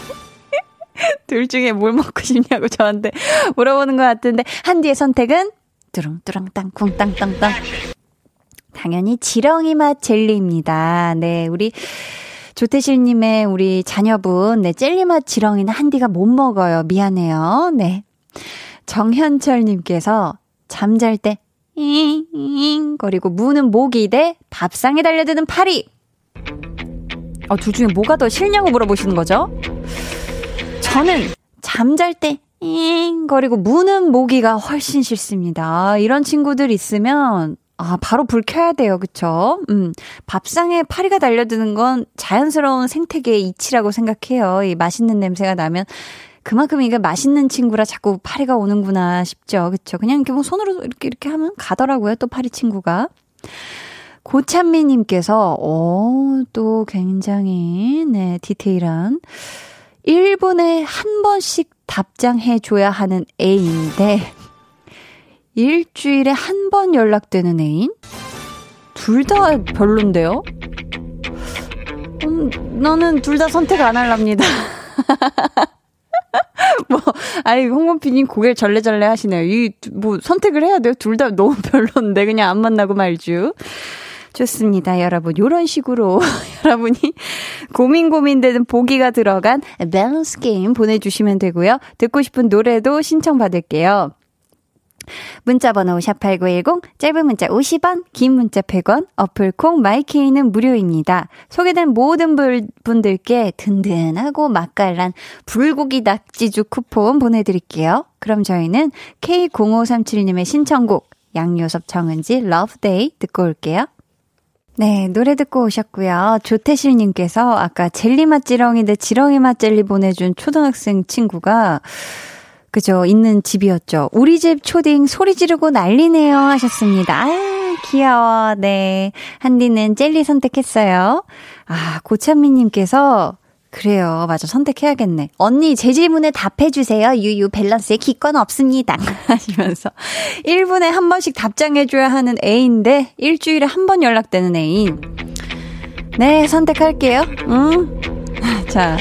둘 중에 뭘 먹고 싶냐고 저한테 물어보는 것 같은데, 한디의 선택은 뚜렁뚜렁땅 쿵땅땅땅. 당연히 지렁이 맛 젤리입니다. 네, 우리 조태실님의 우리 자녀분, 네, 젤리 맛 지렁이는 한디가 못 먹어요. 미안해요. 네. 정현철님께서 잠잘 때, 잉잉 거리고 무는 모기 대 밥상에 달려드는 파리. 어, 둘 중에 뭐가 더 싫냐고 물어보시는 거죠? 저는 잠잘 때, 잉, 거리고 무는 모기가 훨씬 싫습니다. 이런 친구들 있으면, 아, 바로 불 켜야 돼요. 그쵸? 음, 밥상에 파리가 달려드는 건 자연스러운 생태계의 이치라고 생각해요. 이 맛있는 냄새가 나면 그만큼 이게 맛있는 친구라 자꾸 파리가 오는구나 싶죠. 그쵸? 그냥 이렇게 뭐 손으로 이렇게 이렇게 하면 가더라고요. 또 파리 친구가. 고찬미님께서, 오, 또 굉장히, 네, 디테일한. 1분에 한 번씩 답장해 줘야 하는 애인데, 일주일에 한 번 연락되는 애인? 둘 다 별론데요? 음, 나는 둘 다 선택 안 할랍니다. 뭐, 아이, 홍범 피디님 고개를 절레절레 하시네요. 이, 뭐, 선택을 해야 돼요? 둘 다 너무 별론데, 그냥 안 만나고 말죠. 좋습니다, 여러분. 요런 식으로 여러분이 고민 고민되는 보기가 들어간 밸런스 게임 보내주시면 되고요. 듣고 싶은 노래도 신청받을게요. 문자번호 샵8910, 짧은 문자 50원, 긴 문자 100원, 어플 콩 my K는 무료입니다. 소개된 모든 분들께 든든하고 맛깔난 불고기 낙지죽 쿠폰 보내드릴게요. 그럼 저희는 K0537님의 신청곡, 양요섭 정은지 LOVE DAY 듣고 올게요. 네, 노래 듣고 오셨고요. 조태실님께서 아까 젤리 맛 지렁이 대 지렁이 맛 젤리 보내준 초등학생 친구가 그죠. 있는 집이었죠. 우리 집 초딩 소리 지르고 난리네요. 하셨습니다. 아유, 귀여워. 네. 한디는 젤리 선택했어요. 아, 고찬미님께서 그래요. 맞아. 선택해야겠네. 언니, 제 질문에 답해주세요. 유유, 밸런스에 기권 없습니다. 하시면서. 1분에 한 번씩 답장해줘야 하는 애인데, 일주일에 한 번 연락되는 애인. 네, 선택할게요. 응. 자.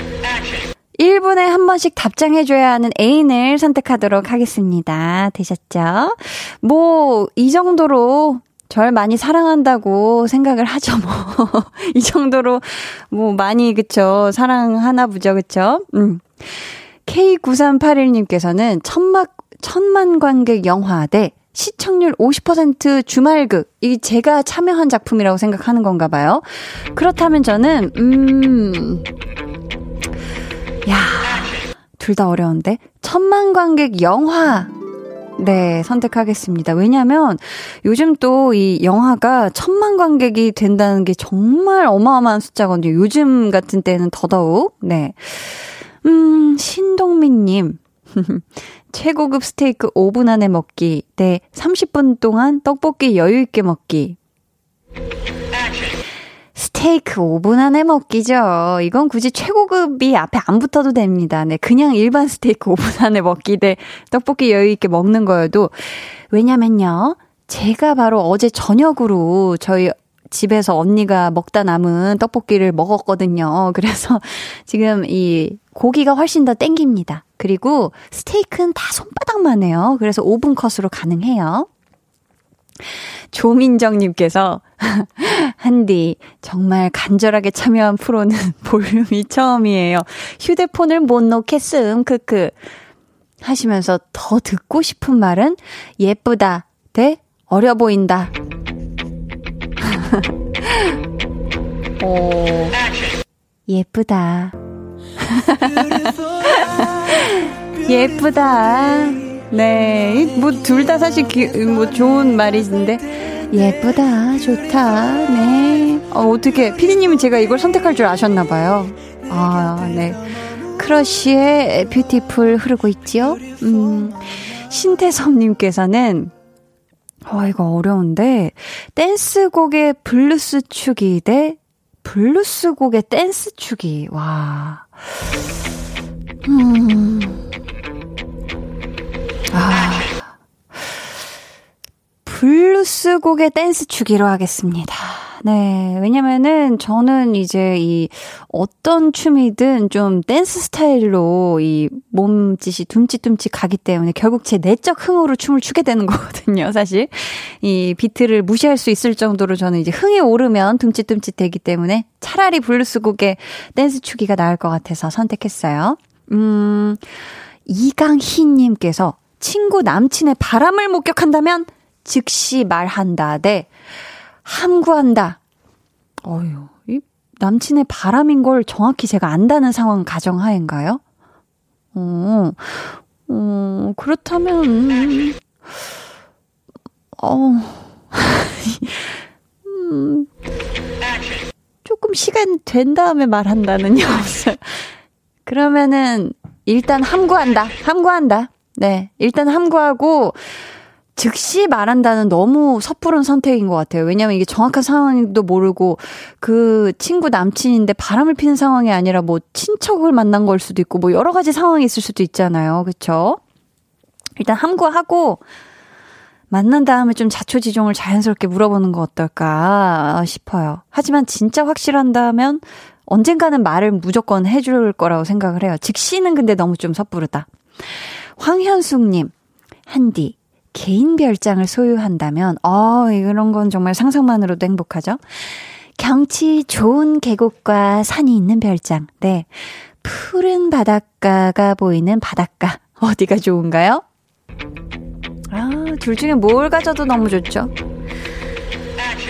1분에 한 번씩 답장해줘야 하는 애인을 선택하도록 하겠습니다. 되셨죠? 뭐, 이 정도로 절 많이 사랑한다고 생각을 하죠, 뭐. 이 정도로, 뭐, 많이, 그쵸. 사랑하나 보죠, 그쵸? 음. K9381님께서는 천막, 천만 관객 영화 대 시청률 50% 주말극. 이게 제가 참여한 작품이라고 생각하는 건가 봐요. 그렇다면 저는, 음, 야, 둘 다 어려운데. 천만 관객 영화. 네, 선택하겠습니다. 왜냐면 요즘 또 이 영화가 천만 관객이 된다는 게 정말 어마어마한 숫자거든요. 요즘 같은 때는 더더욱. 네. 음, 신동민님. 최고급 스테이크 5분 안에 먹기. 네, 30분 동안 떡볶이 여유있게 먹기. 스테이크 5분 안에 먹기죠. 이건 굳이 최고급이 앞에 안 붙어도 됩니다. 네, 그냥 일반 스테이크 5분 안에 먹기 대 떡볶이 여유 있게 먹는 거여도 왜냐면요. 제가 바로 어제 저녁으로 저희 집에서 언니가 먹다 남은 떡볶이를 먹었거든요. 그래서 지금 이 고기가 훨씬 더 땡깁니다. 그리고 스테이크는 다 손바닥만 해요. 그래서 5분 컷으로 가능해요. 조민정님께서, 한디, 정말 간절하게 참여한 프로는 볼륨이 처음이에요. 휴대폰을 못 놓겠음, 크크. 하시면서 더 듣고 싶은 말은 예쁘다, 대 어려 보인다. 오, 예쁘다. 예쁘다. 네. 뭐, 둘 다 사실, 기, 뭐, 좋은 말이신데. 예쁘다, 좋다, 네. 어, 어떻게, 피디님은 제가 이걸 선택할 줄 아셨나 봐요. 아, 네. 크러쉬의 Beautiful 흐르고 있지요? 음, 신태섭님께서는, 어, 이거 어려운데, 댄스곡에 블루스 추기 대 블루스 곡에 댄스 추기. 와. 음. 아. 블루스 곡에 댄스 추기로 하겠습니다. 네. 왜냐면은 저는 이제 이 어떤 춤이든 좀 댄스 스타일로 이 몸짓이 둠칫둠칫 가기 때문에 결국 제 내적 흥으로 춤을 추게 되는 거거든요, 사실. 이 비트를 무시할 수 있을 정도로 저는 이제 흥이 오르면 둠칫둠칫 되기 때문에 차라리 블루스 곡에 댄스 추기가 나을 것 같아서 선택했어요. 음, 이강희님께서 친구 남친의 바람을 목격한다면 즉시 말한다. 대 함구한다. 어휴, 이 남친의 바람인 걸 정확히 제가 안다는 상황 가정하인가요? 어, 어, 그렇다면, 어, 음, 조금 시간 된 다음에 말한다는요. 그러면은, 일단 함구한다. 함구한다. 네. 일단 함구하고, 즉시 말한다는 너무 섣부른 선택인 것 같아요. 왜냐면 이게 정확한 상황도 모르고 그 친구 남친인데 바람을 피는 상황이 아니라 뭐 친척을 만난 걸 수도 있고 뭐 여러 가지 상황이 있을 수도 있잖아요. 그쵸? 일단 함구하고 만난 다음에 좀 자초지종을 자연스럽게 물어보는 거 어떨까 싶어요. 하지만 진짜 확실한다면 언젠가는 말을 무조건 해줄 거라고 생각을 해요. 즉시는 근데 너무 좀 섣부르다. 황현숙님, 한디, 개인 별장을 소유한다면, 어, 이런 건 정말 상상만으로도 행복하죠? 경치 좋은 계곡과 산이 있는 별장. 네. 푸른 바닷가가 보이는 바닷가. 어디가 좋은가요? 아, 둘 중에 뭘 가져도 너무 좋죠.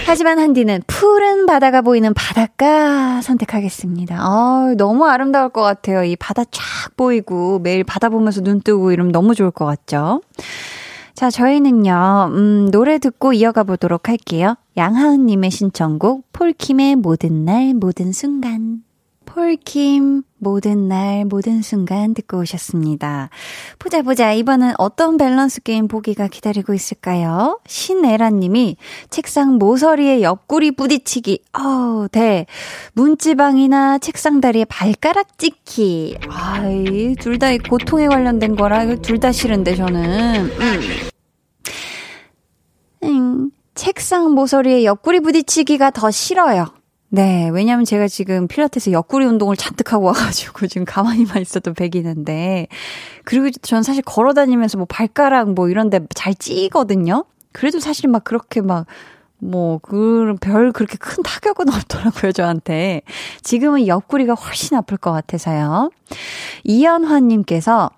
하지만 한디는 푸른 바다가 보이는 바닷가 선택하겠습니다. 아, 너무 아름다울 것 같아요. 이 바다 쫙 보이고 매일 바다 보면서 눈 뜨고 이러면 너무 좋을 것 같죠? 자, 저희는요, 음, 노래 듣고 이어가 보도록 할게요. 양하은님의 신청곡, 폴킴의 모든 날, 모든 순간. 폴킴, 모든 날, 모든 순간 듣고 오셨습니다. 보자, 보자. 이번엔 어떤 밸런스 게임 보기가 기다리고 있을까요? 신애라님이 책상 모서리에 옆구리 부딪히기. 어우, 네. 문지방이나 책상 다리에 발가락 찍기. 아이, 둘다 고통에 관련된 거라 둘다 싫은데, 저는. 음. 음, 책상 모서리에 옆구리 부딪히기가 더 싫어요. 네, 왜냐면 제가 지금 필라테스 옆구리 운동을 잔뜩 하고 와가지고 지금 가만히만 있어도 배기는데, 그리고 전 사실 걸어 다니면서 뭐 발가락 뭐 이런데 잘 찌거든요? 그래도 사실 막 그렇게 막, 뭐, 그, 별 그렇게 큰 타격은 없더라고요, 저한테. 지금은 옆구리가 훨씬 아플 것 같아서요. 이연화님께서,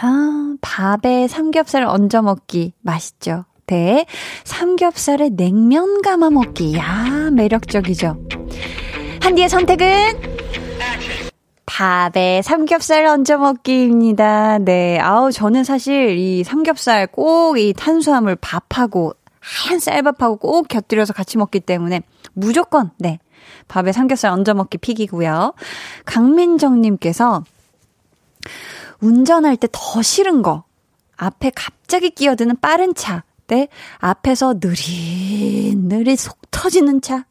아, 밥에 삼겹살 얹어 먹기. 맛있죠? 대 삼겹살에 냉면 감아 먹기. 야, 매력적이죠. 한디의 선택은 밥에 삼겹살 얹어 먹기입니다. 네. 아우, 저는 사실 이 삼겹살 꼭 이 탄수화물 밥하고 하얀 쌀밥하고 꼭 곁들여서 같이 먹기 때문에 무조건, 네. 밥에 삼겹살 얹어 먹기 픽이고요. 강민정님께서 운전할 때 더 싫은 거. 앞에 갑자기 끼어드는 빠른 차. 때 앞에서 느릿느릿 속 터지는 차.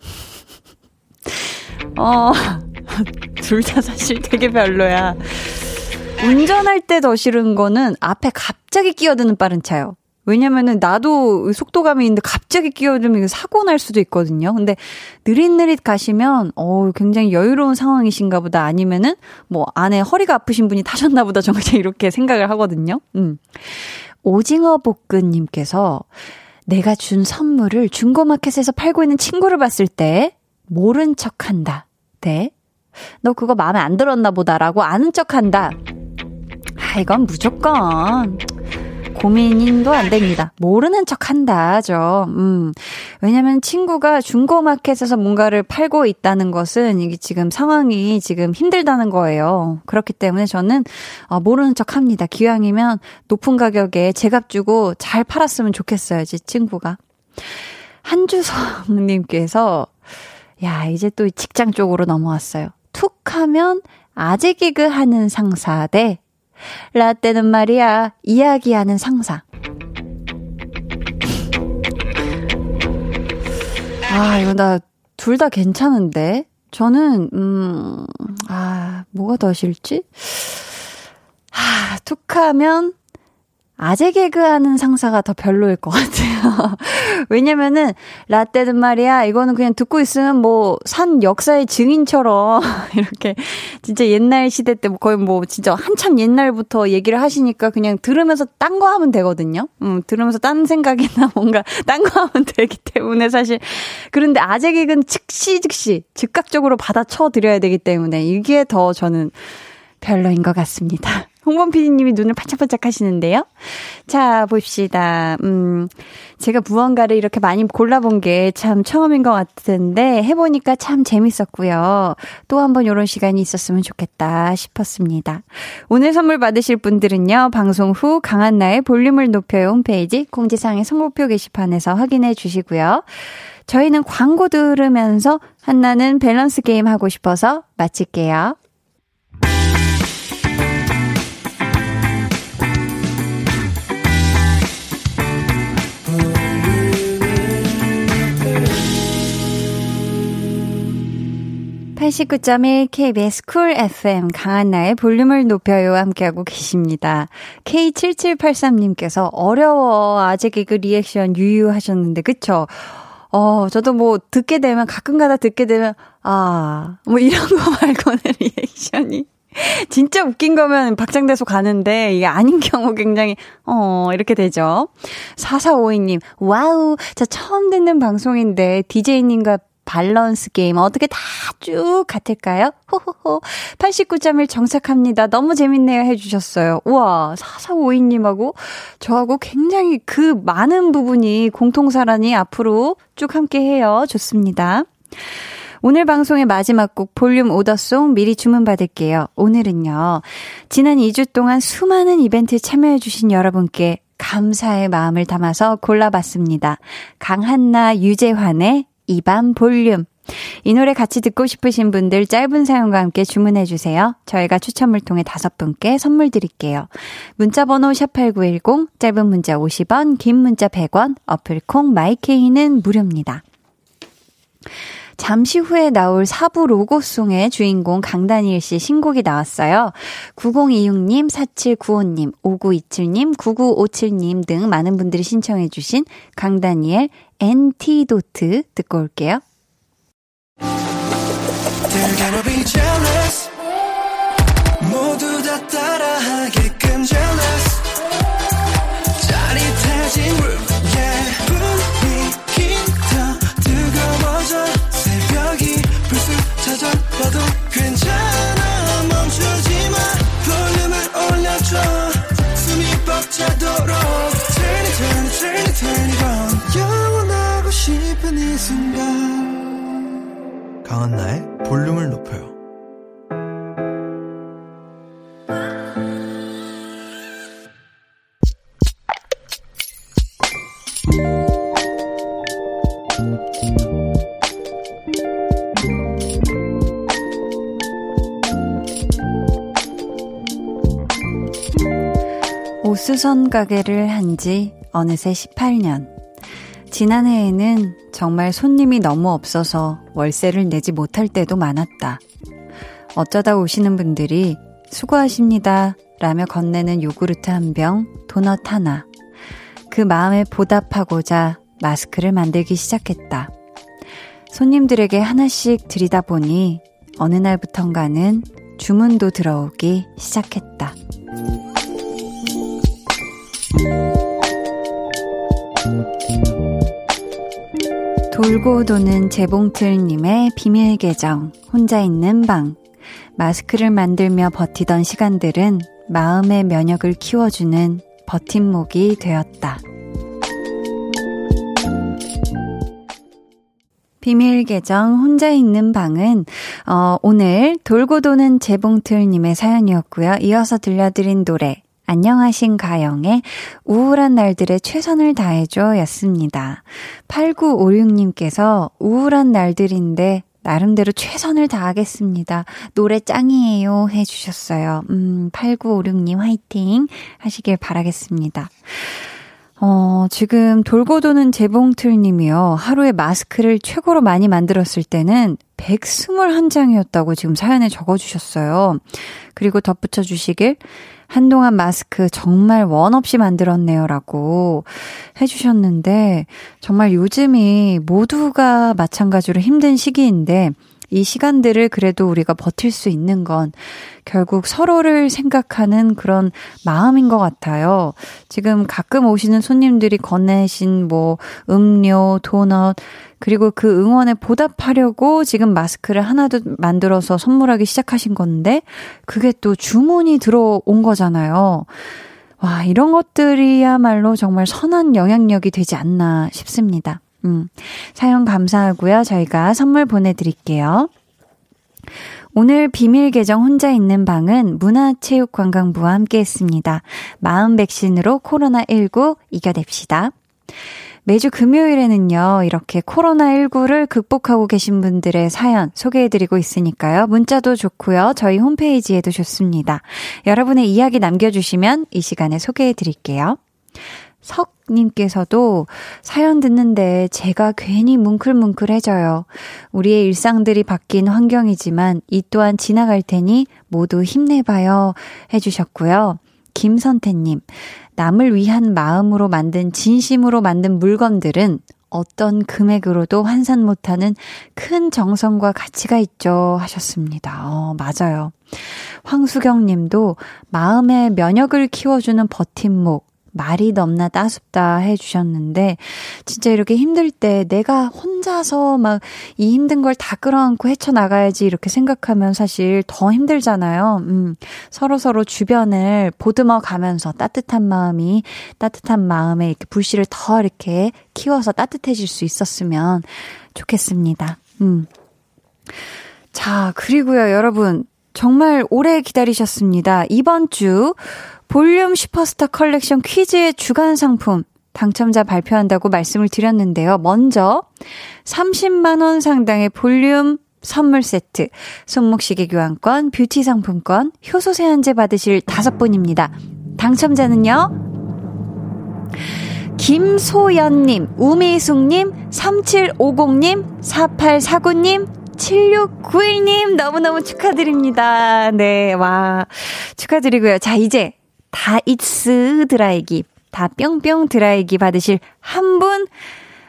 어, 둘 다 사실 되게 별로야. 운전할 때 더 싫은 거는 앞에 갑자기 끼어드는 빠른 차요. 왜냐면은 나도 속도감이 있는데 갑자기 끼어들면 사고 날 수도 있거든요. 근데 느릿느릿 가시면 어 굉장히 여유로운 상황이신가 보다 아니면은 뭐 안에 허리가 아프신 분이 타셨나 보다 저는 이렇게 생각을 하거든요. 음. 오징어 볶음님께서 내가 준 선물을 중고마켓에서 팔고 있는 친구를 봤을 때 모른 척 한다. 네. 너 그거 마음에 안 들었나 보다라고 아는 척 한다. 아, 이건 무조건 고민도 안 됩니다. 모르는 척 한다죠. 음. 왜냐면 친구가 중고마켓에서 뭔가를 팔고 있다는 것은 이게 지금 상황이 지금 힘들다는 거예요. 그렇기 때문에 저는 어, 모르는 척 합니다. 기왕이면 높은 가격에 제값 주고 잘 팔았으면 좋겠어요. 제 친구가. 한주성님께서 야, 이제 또 직장 쪽으로 넘어왔어요. 툭 하면 아재 개그 하는 상사 대 라떼는 말이야, 이야기하는 상사. 아, 이거 나 둘 다 괜찮은데? 저는, 음, 아, 뭐가 더 싫지? 아, 툭 하면 아재 개그하는 상사가 더 별로일 것 같아요. 왜냐면은, 라떼는 말이야, 이거는 그냥 듣고 있으면 뭐, 산 역사의 증인처럼, 이렇게, 진짜 옛날 시대 때뭐 거의 뭐, 진짜 한참 옛날부터 얘기를 하시니까 그냥 들으면서 딴 거 하면 되거든요. 음, 들으면서 딴 생각이나 뭔가, 딴 거 하면 되기 때문에 사실. 그런데 아재 개그는 즉시 즉시, 즉각적으로 받아쳐 드려야 되기 때문에, 이게 더 저는 별로인 것 같습니다. 홍범 PD님이 눈을 반짝반짝 하시는데요. 자, 봅시다. 음, 제가 무언가를 이렇게 많이 골라본 게 참 처음인 것 같은데, 해보니까 참 재밌었고요. 또 한번 이런 시간이 있었으면 좋겠다 싶었습니다. 오늘 선물 받으실 분들은요, 방송 후 강한 나의 볼륨을 높여요 홈페이지 공지사항의 선곡표 게시판에서 확인해 주시고요. 저희는 광고 들으면서 한나는 밸런스 게임 하고 싶어서 마칠게요. 89.1 KBS Cool FM 강한나의 볼륨을 높여요 함께하고 계십니다. K7783님께서 어려워 아재 개그 리액션 유유하셨는데 그쵸? 어, 저도 뭐 듣게 되면 가끔 가다 듣게 되면 아, 뭐 이런 거 말고는 리액션이 진짜 웃긴 거면 박장대소 가는데 이게 아닌 경우 굉장히 어 이렇게 되죠. 4452님 와우 자 처음 듣는 방송인데 DJ님과 밸런스 게임 어떻게 다 똑같을까요? 호호호 89.1 정착합니다. 너무 재밌네요 해주셨어요. 우와 4452님하고 저하고 굉장히 그 많은 부분이 공통사항이 앞으로 쭉 함께 해요. 좋습니다. 오늘 방송의 마지막 곡 볼륨 order song 미리 주문받을게요. 오늘은요. 지난 2주 동안 수많은 이벤트에 참여해주신 여러분께 감사의 마음을 담아서 골라봤습니다. 강한나 유재환의 이밤 볼륨. 이 노래 같이 듣고 싶으신 분들 짧은 사연과 함께 주문해 주세요. 저희가 추첨을 통해 다섯 분께 선물 드릴게요. 문자 번호 샵8910, 짧은 문자 50원, 긴 문자 100원, 어플 콩 마이케이는 무료입니다. 잠시 후에 나올 4부 로고송의 주인공 강다니엘 씨 신곡이 나왔어요. 9026님, 4795님, 5927님, 9957님 등 많은 분들이 신청해주신 강다니엘 엔티도트 듣고 올게요. 벅차도록 싶은 이 순간 강한나의 볼륨을 높여요. 옷수선 가게를 한 지 어느새 18년. 지난해에는 정말 손님이 너무 없어서 월세를 내지 못할 때도 많았다. 어쩌다 오시는 분들이 수고하십니다. 라며 건네는 요구르트 한 병, 도넛 하나. 그 마음에 보답하고자 마스크를 만들기 시작했다. 손님들에게 하나씩 드리다 보니 어느 날부턴가는 주문도 들어오기 시작했다. 돌고 도는 재봉틀님의 비밀 계정, 혼자 있는 방. 마스크를 만들며 버티던 시간들은 마음의 면역을 키워주는 버팀목이 되었다. 비밀 계정 혼자 있는 방은 어, 오늘 돌고 도는 재봉틀 님의 사연이었고요. 이어서 들려드린 노래 안녕하신 가영의 우울한 날들의 최선을 다해줘 였습니다. 8956님께서 우울한 날들인데 나름대로 최선을 다하겠습니다. 노래 짱이에요 해주셨어요. 음, 8956님 화이팅 하시길 바라겠습니다. 어, 지금 돌고 도는 재봉틀 님이요. 하루에 마스크를 최고로 많이 만들었을 때는 121장이었다고 지금 사연에 적어주셨어요. 그리고 덧붙여 주시길, 한동안 마스크 정말 원 없이 만들었네요. 라고 해주셨는데, 정말 요즘이 모두가 마찬가지로 힘든 시기인데, 이 시간들을 그래도 우리가 버틸 수 있는 건 결국 서로를 생각하는 그런 마음인 것 같아요. 지금 가끔 오시는 손님들이 건네신 뭐 음료, 도넛, 그리고 그 응원에 보답하려고 지금 마스크를 하나도 만들어서 선물하기 시작하신 건데, 그게 또 주문이 들어온 거잖아요. 와, 이런 것들이야말로 정말 선한 영향력이 되지 않나 싶습니다. 음, 사연 감사하고요. 저희가 선물 보내드릴게요. 오늘 비밀 계정 혼자 있는 방은 문화체육관광부와 함께 했습니다. 마음 백신으로 코로나19 이겨냅시다. 매주 금요일에는요, 이렇게 코로나19를 극복하고 계신 분들의 사연 소개해드리고 있으니까요. 문자도 좋고요. 저희 홈페이지에도 좋습니다. 여러분의 이야기 남겨주시면 이 시간에 소개해드릴게요. 석님께서도 사연 듣는데 제가 괜히 뭉클뭉클해져요. 우리의 일상들이 바뀐 환경이지만 이 또한 지나갈 테니 모두 힘내봐요. 해주셨고요. 김선태님, 남을 위한 마음으로 만든 진심으로 만든 물건들은 어떤 금액으로도 환산 못하는 큰 정성과 가치가 있죠. 하셨습니다. 어, 맞아요. 황수경 님도 마음의 면역을 키워주는 버팀목, 말이 넘나 따숩다 해주셨는데, 진짜 이렇게 힘들 때 내가 혼자서 막 이 힘든 걸 다 끌어안고 헤쳐나가야지 이렇게 생각하면 사실 더 힘들잖아요. 음, 서로서로 주변을 보듬어 가면서 따뜻한 마음이, 따뜻한 마음에 이렇게 불씨를 더 이렇게 키워서 따뜻해질 수 있었으면 좋겠습니다. 음. 자, 그리고요, 여러분. 정말 오래 기다리셨습니다. 이번 주 볼륨 슈퍼스타 컬렉션 퀴즈의 주간 상품 당첨자 발표한다고 말씀을 드렸는데요. 먼저 30만원 상당의 볼륨 선물 세트, 손목시계 교환권, 뷰티 상품권, 효소 세안제 받으실 다섯 분입니다. 당첨자는요? 김소연님, 우미숙님, 3750님, 4849님, 7691님, 너무너무 축하드립니다. 네, 와. 축하드리고요. 자, 이제 다이츠 드라이기, 다 뿅뿅 드라이기 받으실 한 분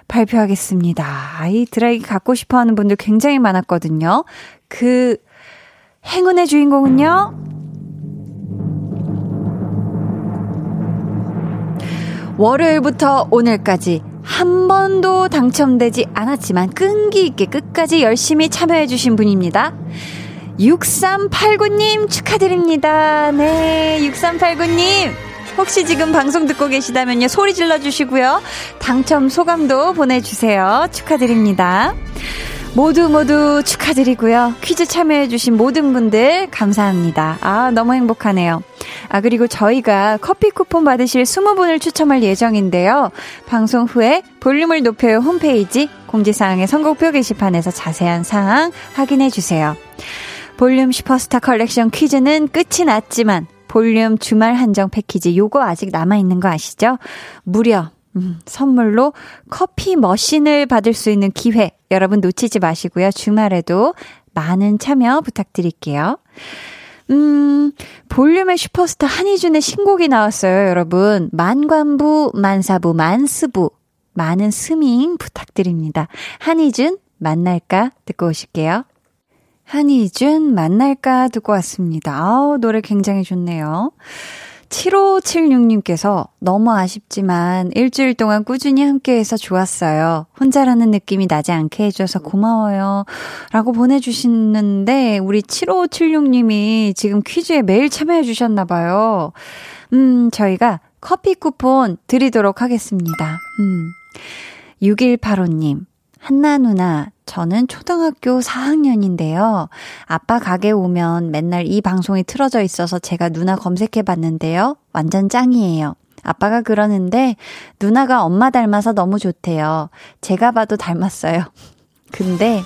발표하겠습니다. 이 드라이기 갖고 싶어 하는 분들 굉장히 많았거든요. 그 행운의 주인공은요? 월요일부터 오늘까지 한 번도 당첨되지 않았지만 끈기 있게 끝까지 열심히 참여해주신 분입니다. 6389님 축하드립니다. 네, 6389님. 혹시 지금 방송 듣고 계시다면요, 소리 질러 주시고요. 당첨 소감도 보내주세요. 축하드립니다. 모두 모두 축하드리고요. 퀴즈 참여해주신 모든 분들 감사합니다. 아, 너무 행복하네요. 아, 그리고 저희가 커피 쿠폰 받으실 20분을 추첨할 예정인데요. 방송 후에 볼륨을 높여요 홈페이지 공지사항의 선곡표 게시판에서 자세한 사항 확인해주세요. 볼륨 슈퍼스타 컬렉션 퀴즈는 끝이 났지만 볼륨 주말 한정 패키지 요거 아직 남아있는 거 아시죠? 무려 음, 선물로 커피 머신을 받을 수 있는 기회 여러분 놓치지 마시고요. 주말에도 많은 참여 부탁드릴게요. 음, 볼륨의 슈퍼스타 한희준의 신곡이 나왔어요, 여러분. 만관부, 만사부, 만스부. 많은 스밍 부탁드립니다. 한희준, 만날까? 듣고 오실게요. 한희준 만날까 듣고 왔습니다. 아우, 노래 굉장히 좋네요. 7576님께서 너무 아쉽지만 일주일 동안 꾸준히 함께 해서 좋았어요. 혼자라는 느낌이 나지 않게 해줘서 고마워요. 라고 보내주시는데, 우리 7576님이 지금 퀴즈에 매일 참여해주셨나봐요. 음, 저희가 커피 쿠폰 드리도록 하겠습니다. 음. 6185님, 한나 누나, 저는 초등학교 4학년인데요. 아빠 가게 오면 맨날 이 방송이 틀어져 있어서 제가 누나 검색해 봤는데요. 완전 짱이에요. 아빠가 그러는데 누나가 엄마 닮아서 너무 좋대요. 제가 봐도 닮았어요. 근데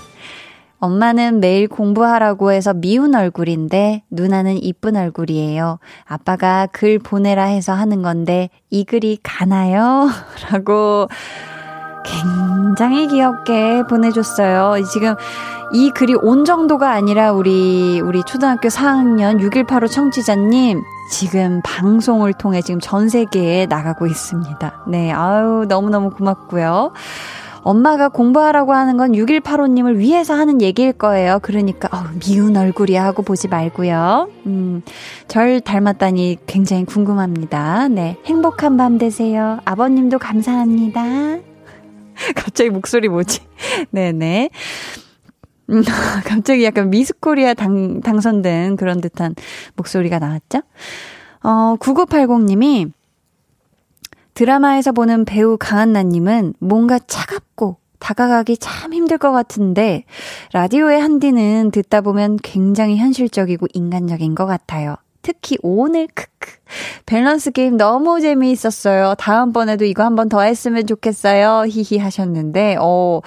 엄마는 매일 공부하라고 해서 미운 얼굴인데 누나는 이쁜 얼굴이에요. 아빠가 글 보내라 해서 하는 건데 이 글이 가나요? 라고 굉장히 귀엽게 보내줬어요. 지금 이 글이 온 정도가 아니라 우리, 우리 초등학교 4학년 6185 청취자님, 지금 방송을 통해 지금 전 세계에 나가고 있습니다. 네, 아유, 너무너무 고맙고요. 엄마가 공부하라고 하는 건 6185님을 위해서 하는 얘기일 거예요. 그러니까, 어, 미운 얼굴이야 하고 보지 말고요. 음, 절 닮았다니 굉장히 궁금합니다. 네, 행복한 밤 되세요. 아버님도 감사합니다. 갑자기 목소리 뭐지? 네네. 음, 갑자기 약간 미스코리아 당, 당선된 그런 듯한 목소리가 나왔죠? 어, 9980님이 드라마에서 보는 배우 강한나님은 뭔가 차갑고 다가가기 참 힘들 것 같은데 라디오의 한디는 듣다 보면 굉장히 현실적이고 인간적인 것 같아요. 특히 오늘 크크 밸런스 게임 너무 재미있었어요. 다음번에도 이거 한 번 더 했으면 좋겠어요. 히히 하셨는데 어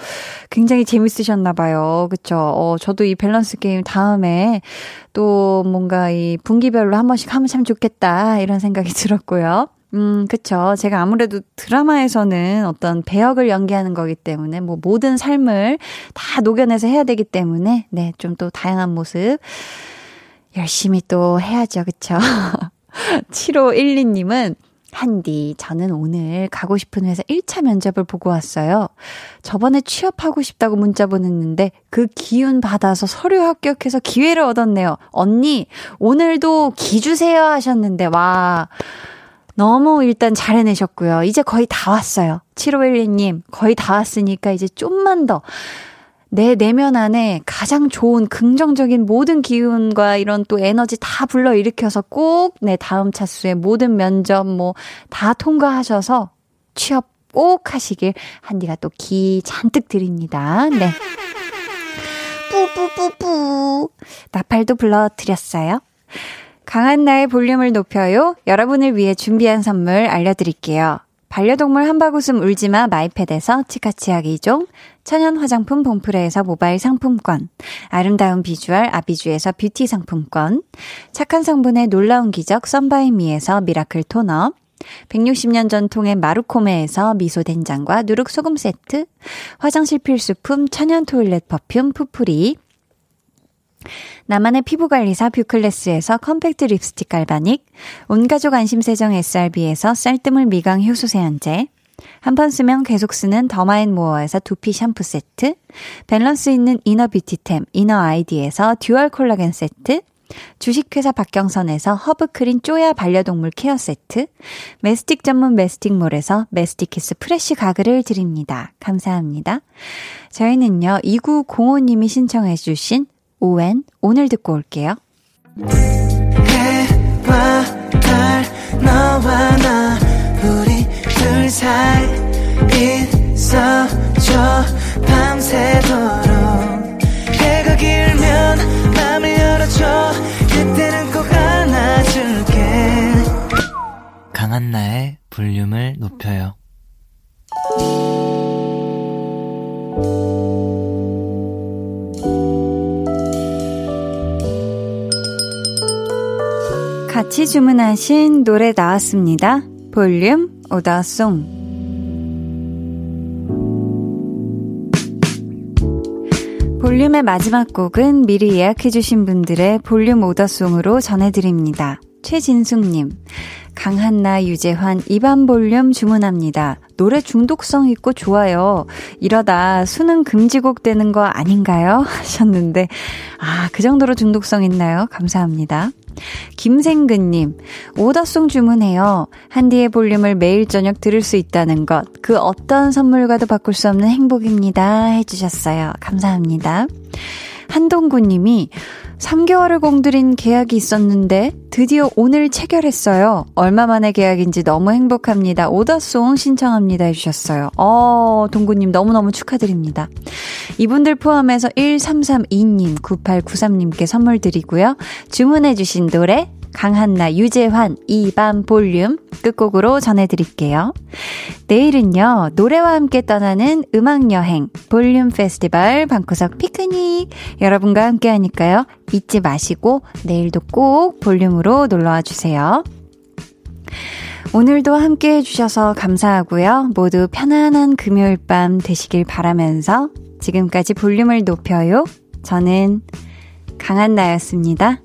굉장히 재밌으셨나 봐요. 그쵸? 어 저도 이 밸런스 게임 다음에 또 뭔가 이 분기별로 한 번씩 하면 참 좋겠다 이런 생각이 들었고요. 음, 그쵸. 제가 아무래도 드라마에서는 어떤 배역을 연기하는 거기 때문에, 뭐, 모든 삶을 다 녹여내서 해야 되기 때문에, 네, 좀 또 다양한 모습 열심히 또 해야죠. 그쵸? 7512님은 한디, 저는 오늘 가고 싶은 회사 1차 면접을 보고 왔어요. 저번에 취업하고 싶다고 문자 보냈는데 그 기운 받아서 서류 합격해서 기회를 얻었네요. 언니, 오늘도 기 주세요 하셨는데, 와. 너무 일단 잘 해내셨고요. 이제 거의 다 왔어요. 7512님, 거의 다 왔으니까 이제 좀만 더. 내 내면 안에 가장 좋은 긍정적인 모든 기운과 이런 또 에너지 다 불러일으켜서 꼭 내 다음 차수에 모든 면접 뭐 다 통과하셔서 취업 꼭 하시길 한디가 또 기 잔뜩 드립니다. 네. 뿌뿌뿌뿌. 나팔도 불러드렸어요. 강한 나의 볼륨을 높여요. 여러분을 위해 준비한 선물 알려드릴게요. 반려동물 한바구음 울지마 마이패드에서 치카치약 2종, 천연 화장품 봉프레에서 모바일 상품권, 아름다운 비주얼 아비주에서 뷰티 상품권, 착한 성분의 놀라운 기적 썬바이미에서 miracle 토너, 160년 전통의 마루코메에서 미소 된장과 누룩 소금 세트, 화장실 필수품 천연 toilet perfume 푸풀이, 나만의 피부관리사 뷰클래스에서 컴팩트 립스틱 갈바닉, 온가족 안심세정 SRB에서 쌀뜨물 미강 효소 세안제, 한 번 쓰면 계속 쓰는 더마앤모어에서 두피 샴푸 세트, 밸런스 있는 inner beauty템 이너 아이디에서 dual 콜라겐 세트, 주식회사 박경선에서 허브크린 쪼야 반려동물 케어 세트, 메스틱 전문 메스틱몰에서 메스틱키스 fresh 가글을 드립니다. 감사합니다. 저희는요, 2905님이 신청해주신 오웬 오늘 듣고 올게요. 해와 달 너와 나 우리 둘 사이 있어줘. 밤새도록 해가 길면 맘을 열어줘. 그때는 꼭 안아줄게. 강한나의 볼륨을 높여요 같이 주문하신 노래 나왔습니다. 볼륨 오더송. 볼륨의 마지막 곡은 미리 예약해주신 분들의 볼륨 오더송으로 전해드립니다. 최진숙님, 강한나, 유재환, 이반 볼륨 주문합니다. 노래 중독성 있고 좋아요. 이러다 수능 금지곡 되는 거 아닌가요? 하셨는데, 아, 그 정도로 중독성 있나요? 감사합니다. 김생근님, 오더송 주문해요. 한디의 볼륨을 매일 저녁 들을 수 있다는 것, 그 어떤 선물과도 바꿀 수 없는 행복입니다. 해주셨어요. 감사합니다. 한동구님이 3개월을 공들인 계약이 있었는데 드디어 오늘 체결했어요. 얼마 만에 계약인지 너무 행복합니다. 오더송 신청합니다 해주셨어요. 어, 동구님 너무너무 축하드립니다. 이분들 포함해서 1332님, 9893님께 선물 드리고요. 주문해주신 노래 강한나, 유재환, 이밤 볼륨 끝곡으로 전해드릴게요. 내일은요, 노래와 함께 떠나는 음악여행, 볼륨 페스티벌 방구석 피크닉. 여러분과 함께 하니까요, 잊지 마시고 내일도 꼭 볼륨으로 놀러와 주세요. 오늘도 함께 해주셔서 감사하고요. 모두 편안한 금요일 밤 되시길 바라면서 지금까지 볼륨을 높여요. 저는 강한나였습니다.